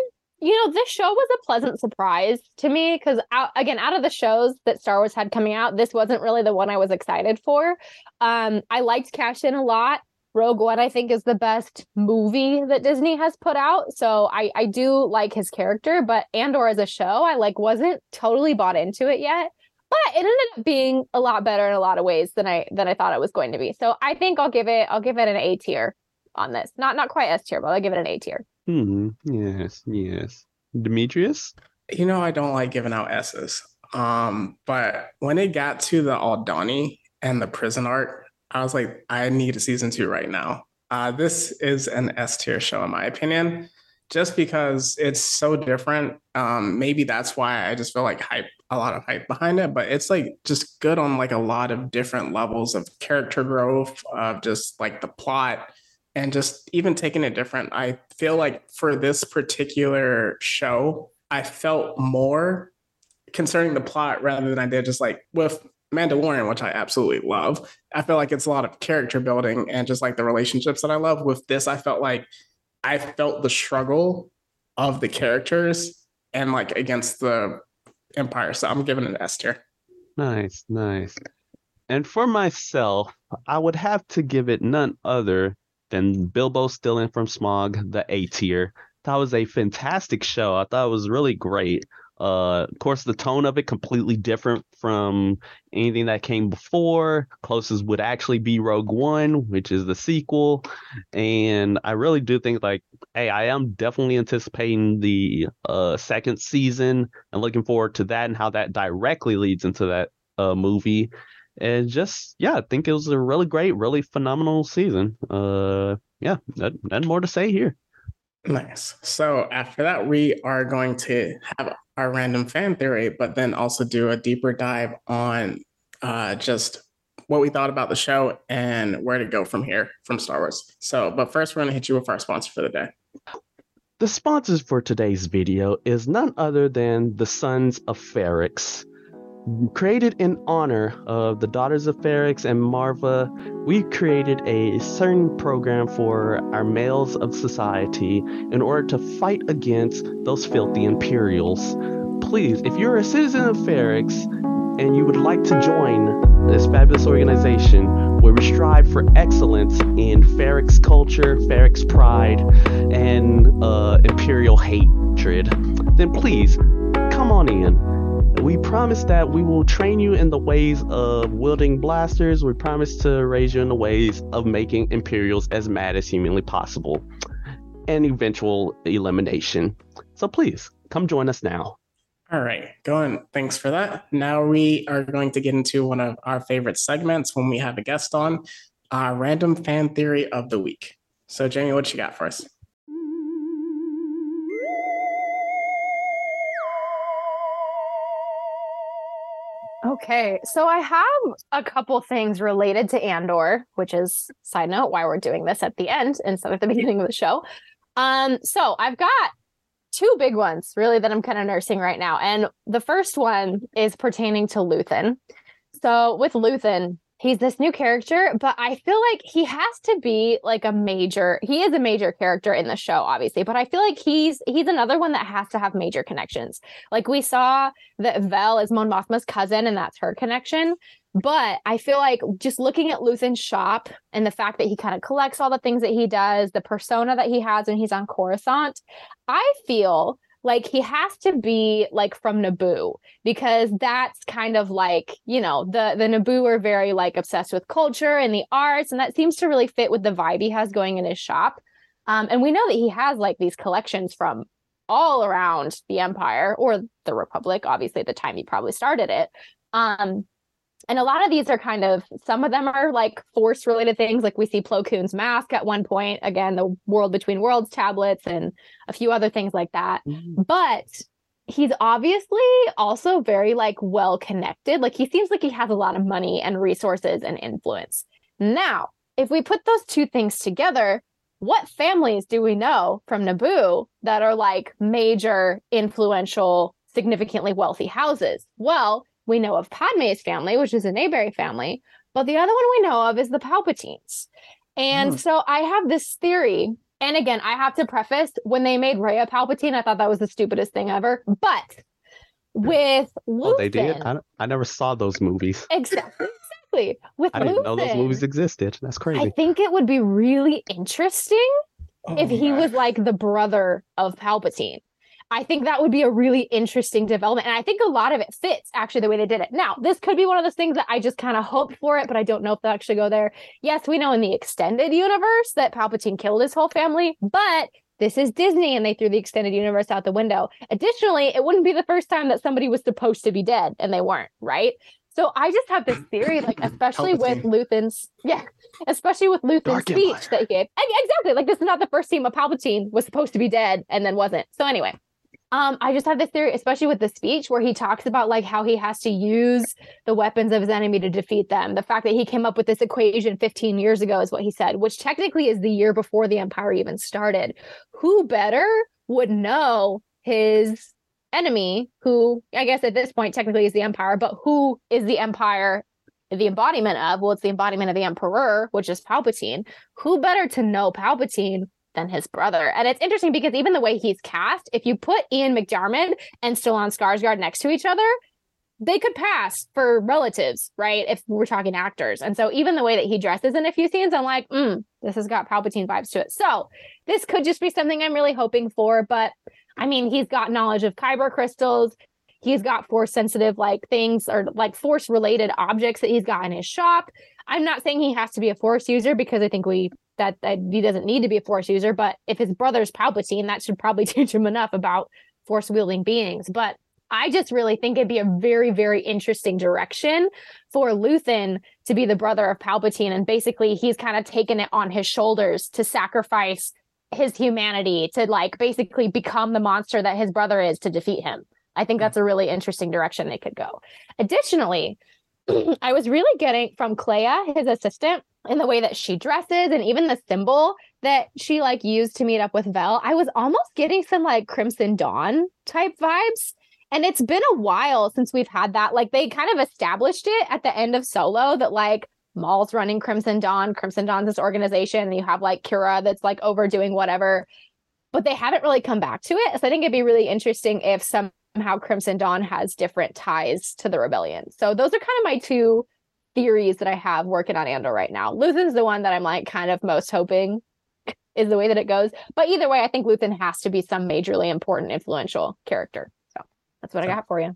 you know, this show was a pleasant surprise to me because, again, out of the shows that Star Wars had coming out, this wasn't really the one I was excited for. Um, I liked Cassian a lot. Rogue One, I think, is the best movie that Disney has put out. So I I do like his character, but Andor as a show, I like wasn't totally bought into it yet. But it ended up being a lot better in a lot of ways than I than I thought it was going to be. So I think I'll give it I'll give it an A tier on this. Not not quite S tier, but I'll give it an A tier. Hmm. Yes. Yes. Demetrius. You know I don't like giving out S's. Um, but when it got to the Aldhani and the prison art, I was like, I need a season two right now. Uh, this is an S tier show, in my opinion, just because it's so different. Um, maybe that's why I just feel like hype, a lot of hype behind it, but it's like just good on like a lot of different levels of character growth, of just like the plot, and just even taking it different. I feel like for this particular show, I felt more concerning the plot rather than I did just like with Mandalorian, which I absolutely love. I feel like it's a lot of character building and just like the relationships that I love. With this, I felt like I felt the struggle of the characters and like against the Empire. So I'm giving it an S tier. Nice, nice. And for myself, I would have to give it none other than Bilbo stealing from Smaug, the A tier. That was a fantastic show. I thought it was really great. Uh, of course, the tone of it completely different from anything that came before. Closest would actually be Rogue One, which is the sequel, and I really do think like, hey, I am definitely anticipating the uh second season and looking forward to that and how that directly leads into that uh movie. And just yeah, I think it was a really great, really phenomenal season. Uh, yeah, nothing more to say here. Nice. So after that, we are going to have our random fan theory, but then also do a deeper dive on uh, just what we thought about the show and where to go from here from Star Wars. So, but first, we're going to hit you with our sponsor for the day. The sponsors for today's video is none other than the Sons of Ferrix. Created in honor of the Daughters of Ferrix and Maarva, we created a certain program for our males of society in order to fight against those filthy Imperials. Please, if you're a citizen of Ferrix and you would like to join this fabulous organization where we strive for excellence in Ferrix culture, Ferrix pride, and uh, Imperial hatred, then please come on in we promise that we will train you in the ways of wielding blasters. We promise to raise you in the ways of making Imperials as mad as humanly possible and eventual elimination. So please come join us now. All right, going. Thanks for that. Now we are going to get into one of our favorite segments when we have a guest on, our random fan theory of the week. So, Jamie, what you got for us? Okay, so I have a couple things related to Andor, which is side note why we're doing this at the end instead of the beginning of the show. Um, so I've got two big ones really that I'm kind of nursing right now, and the first one is pertaining to Luthen. So with Luthen, he's this new character, but I feel like he has to be like a major. He is a major character in the show, obviously, but I feel like he's he's another one that has to have major connections. Like we saw that Vel is Mon Mothma's cousin, and that's her connection. But I feel like just looking at Luthen's shop and the fact that he kind of collects all the things that he does, the persona that he has when he's on Coruscant, I feel like he has to be like from Naboo because that's kind of like, you know, the the Naboo are very like obsessed with culture and the arts and that seems to really fit with the vibe he has going in his shop. Um, and we know that he has like these collections from all around the empire or the republic obviously at the time he probably started it um and a lot of these are kind of some of them are like force related things like we see plo koon's mask at one point again the world between worlds tablets and a few other things like that. Mm-hmm. but he's obviously also very like well connected. Like he seems like he has a lot of money and resources and influence. Now if we put those two things together what families do we know from naboo that are like major influential significantly wealthy houses? Well we know of Padme's family, which is a Naberrie family, but the other one we know of is the Palpatines. And Hmm. so I have this theory. And again, I have to preface when they made Rey Palpatine, I thought that was the stupidest thing ever. But with Luthen, Oh, they did. I, I never saw those movies. exactly, exactly. With I didn't know those movies existed. That's crazy. I think it would be really interesting if Oh he my was like the brother of Palpatine. I think that would be a really interesting development. And I think a lot of it fits actually the way they did it. Now, this could be one of those things that I just kind of hoped for it, but I don't know if they'll actually go there. Yes, we know in the extended universe that Palpatine killed his whole family, but this is Disney and they threw the extended universe out the window. Additionally, it wouldn't be the first time that somebody was supposed to be dead and they weren't, right? So I just have this theory, like especially with. Luthen's, yeah, especially with Luthen's Dark speech Empire. that he gave. And exactly, like this is not the first team of Palpatine was supposed to be dead and then wasn't. So anyway, um, I just have this theory, especially with the speech where he talks about like how he has to use the weapons of his enemy to defeat them. The fact that he came up with this equation 15 years ago is what he said, which technically is the year before the Empire even started. Who better would know his enemy, who I guess at this point technically is the Empire, but who is the Empire the embodiment of? Well, it's the embodiment of the Emperor, which is Palpatine. Who better to know Palpatine than his brother? And it's interesting because even the way he's cast, if you put Ian McDiarmid and Stellan Skarsgård next to each other, they could pass for relatives, right? If we're talking actors. And so even the way that he dresses in a few scenes, I'm like, mm, this has got Palpatine vibes to it. So this could just be something I'm really hoping for. But I mean, he's got knowledge of kyber crystals. He's got force sensitive like things or like force related objects that he's got in his shop. I'm not saying he has to be a force user because I think we that, that he doesn't need to be a force user, but if his brother's Palpatine, that should probably teach him enough about force wielding beings. But I just really think it'd be a very, very interesting direction for Luthen to be the brother of Palpatine. And basically, he's kind of taken it on his shoulders to sacrifice his humanity to like basically become the monster that his brother is to defeat him. I think that's a really interesting direction they could go. Additionally, I was really getting from Kleya, his assistant, in the way that she dresses and even the symbol that she like used to meet up with Vel. I was almost getting some like Crimson Dawn type vibes. And it's been a while since we've had that. Like they kind of established it at the end of Solo that like Maul's running Crimson Dawn. Crimson Dawn's this organization, and you have like Qi'ra that's like overdoing whatever. But they haven't really come back to it. So I think it'd be really interesting if somehow Crimson Dawn has different ties to the rebellion. So those are kind of my two theories that I have working on Andor right now. Luthen's the one that I'm like kind of most hoping is the way that it goes. But either way, I think Luthen has to be some majorly important, influential character. So that's what I got for you.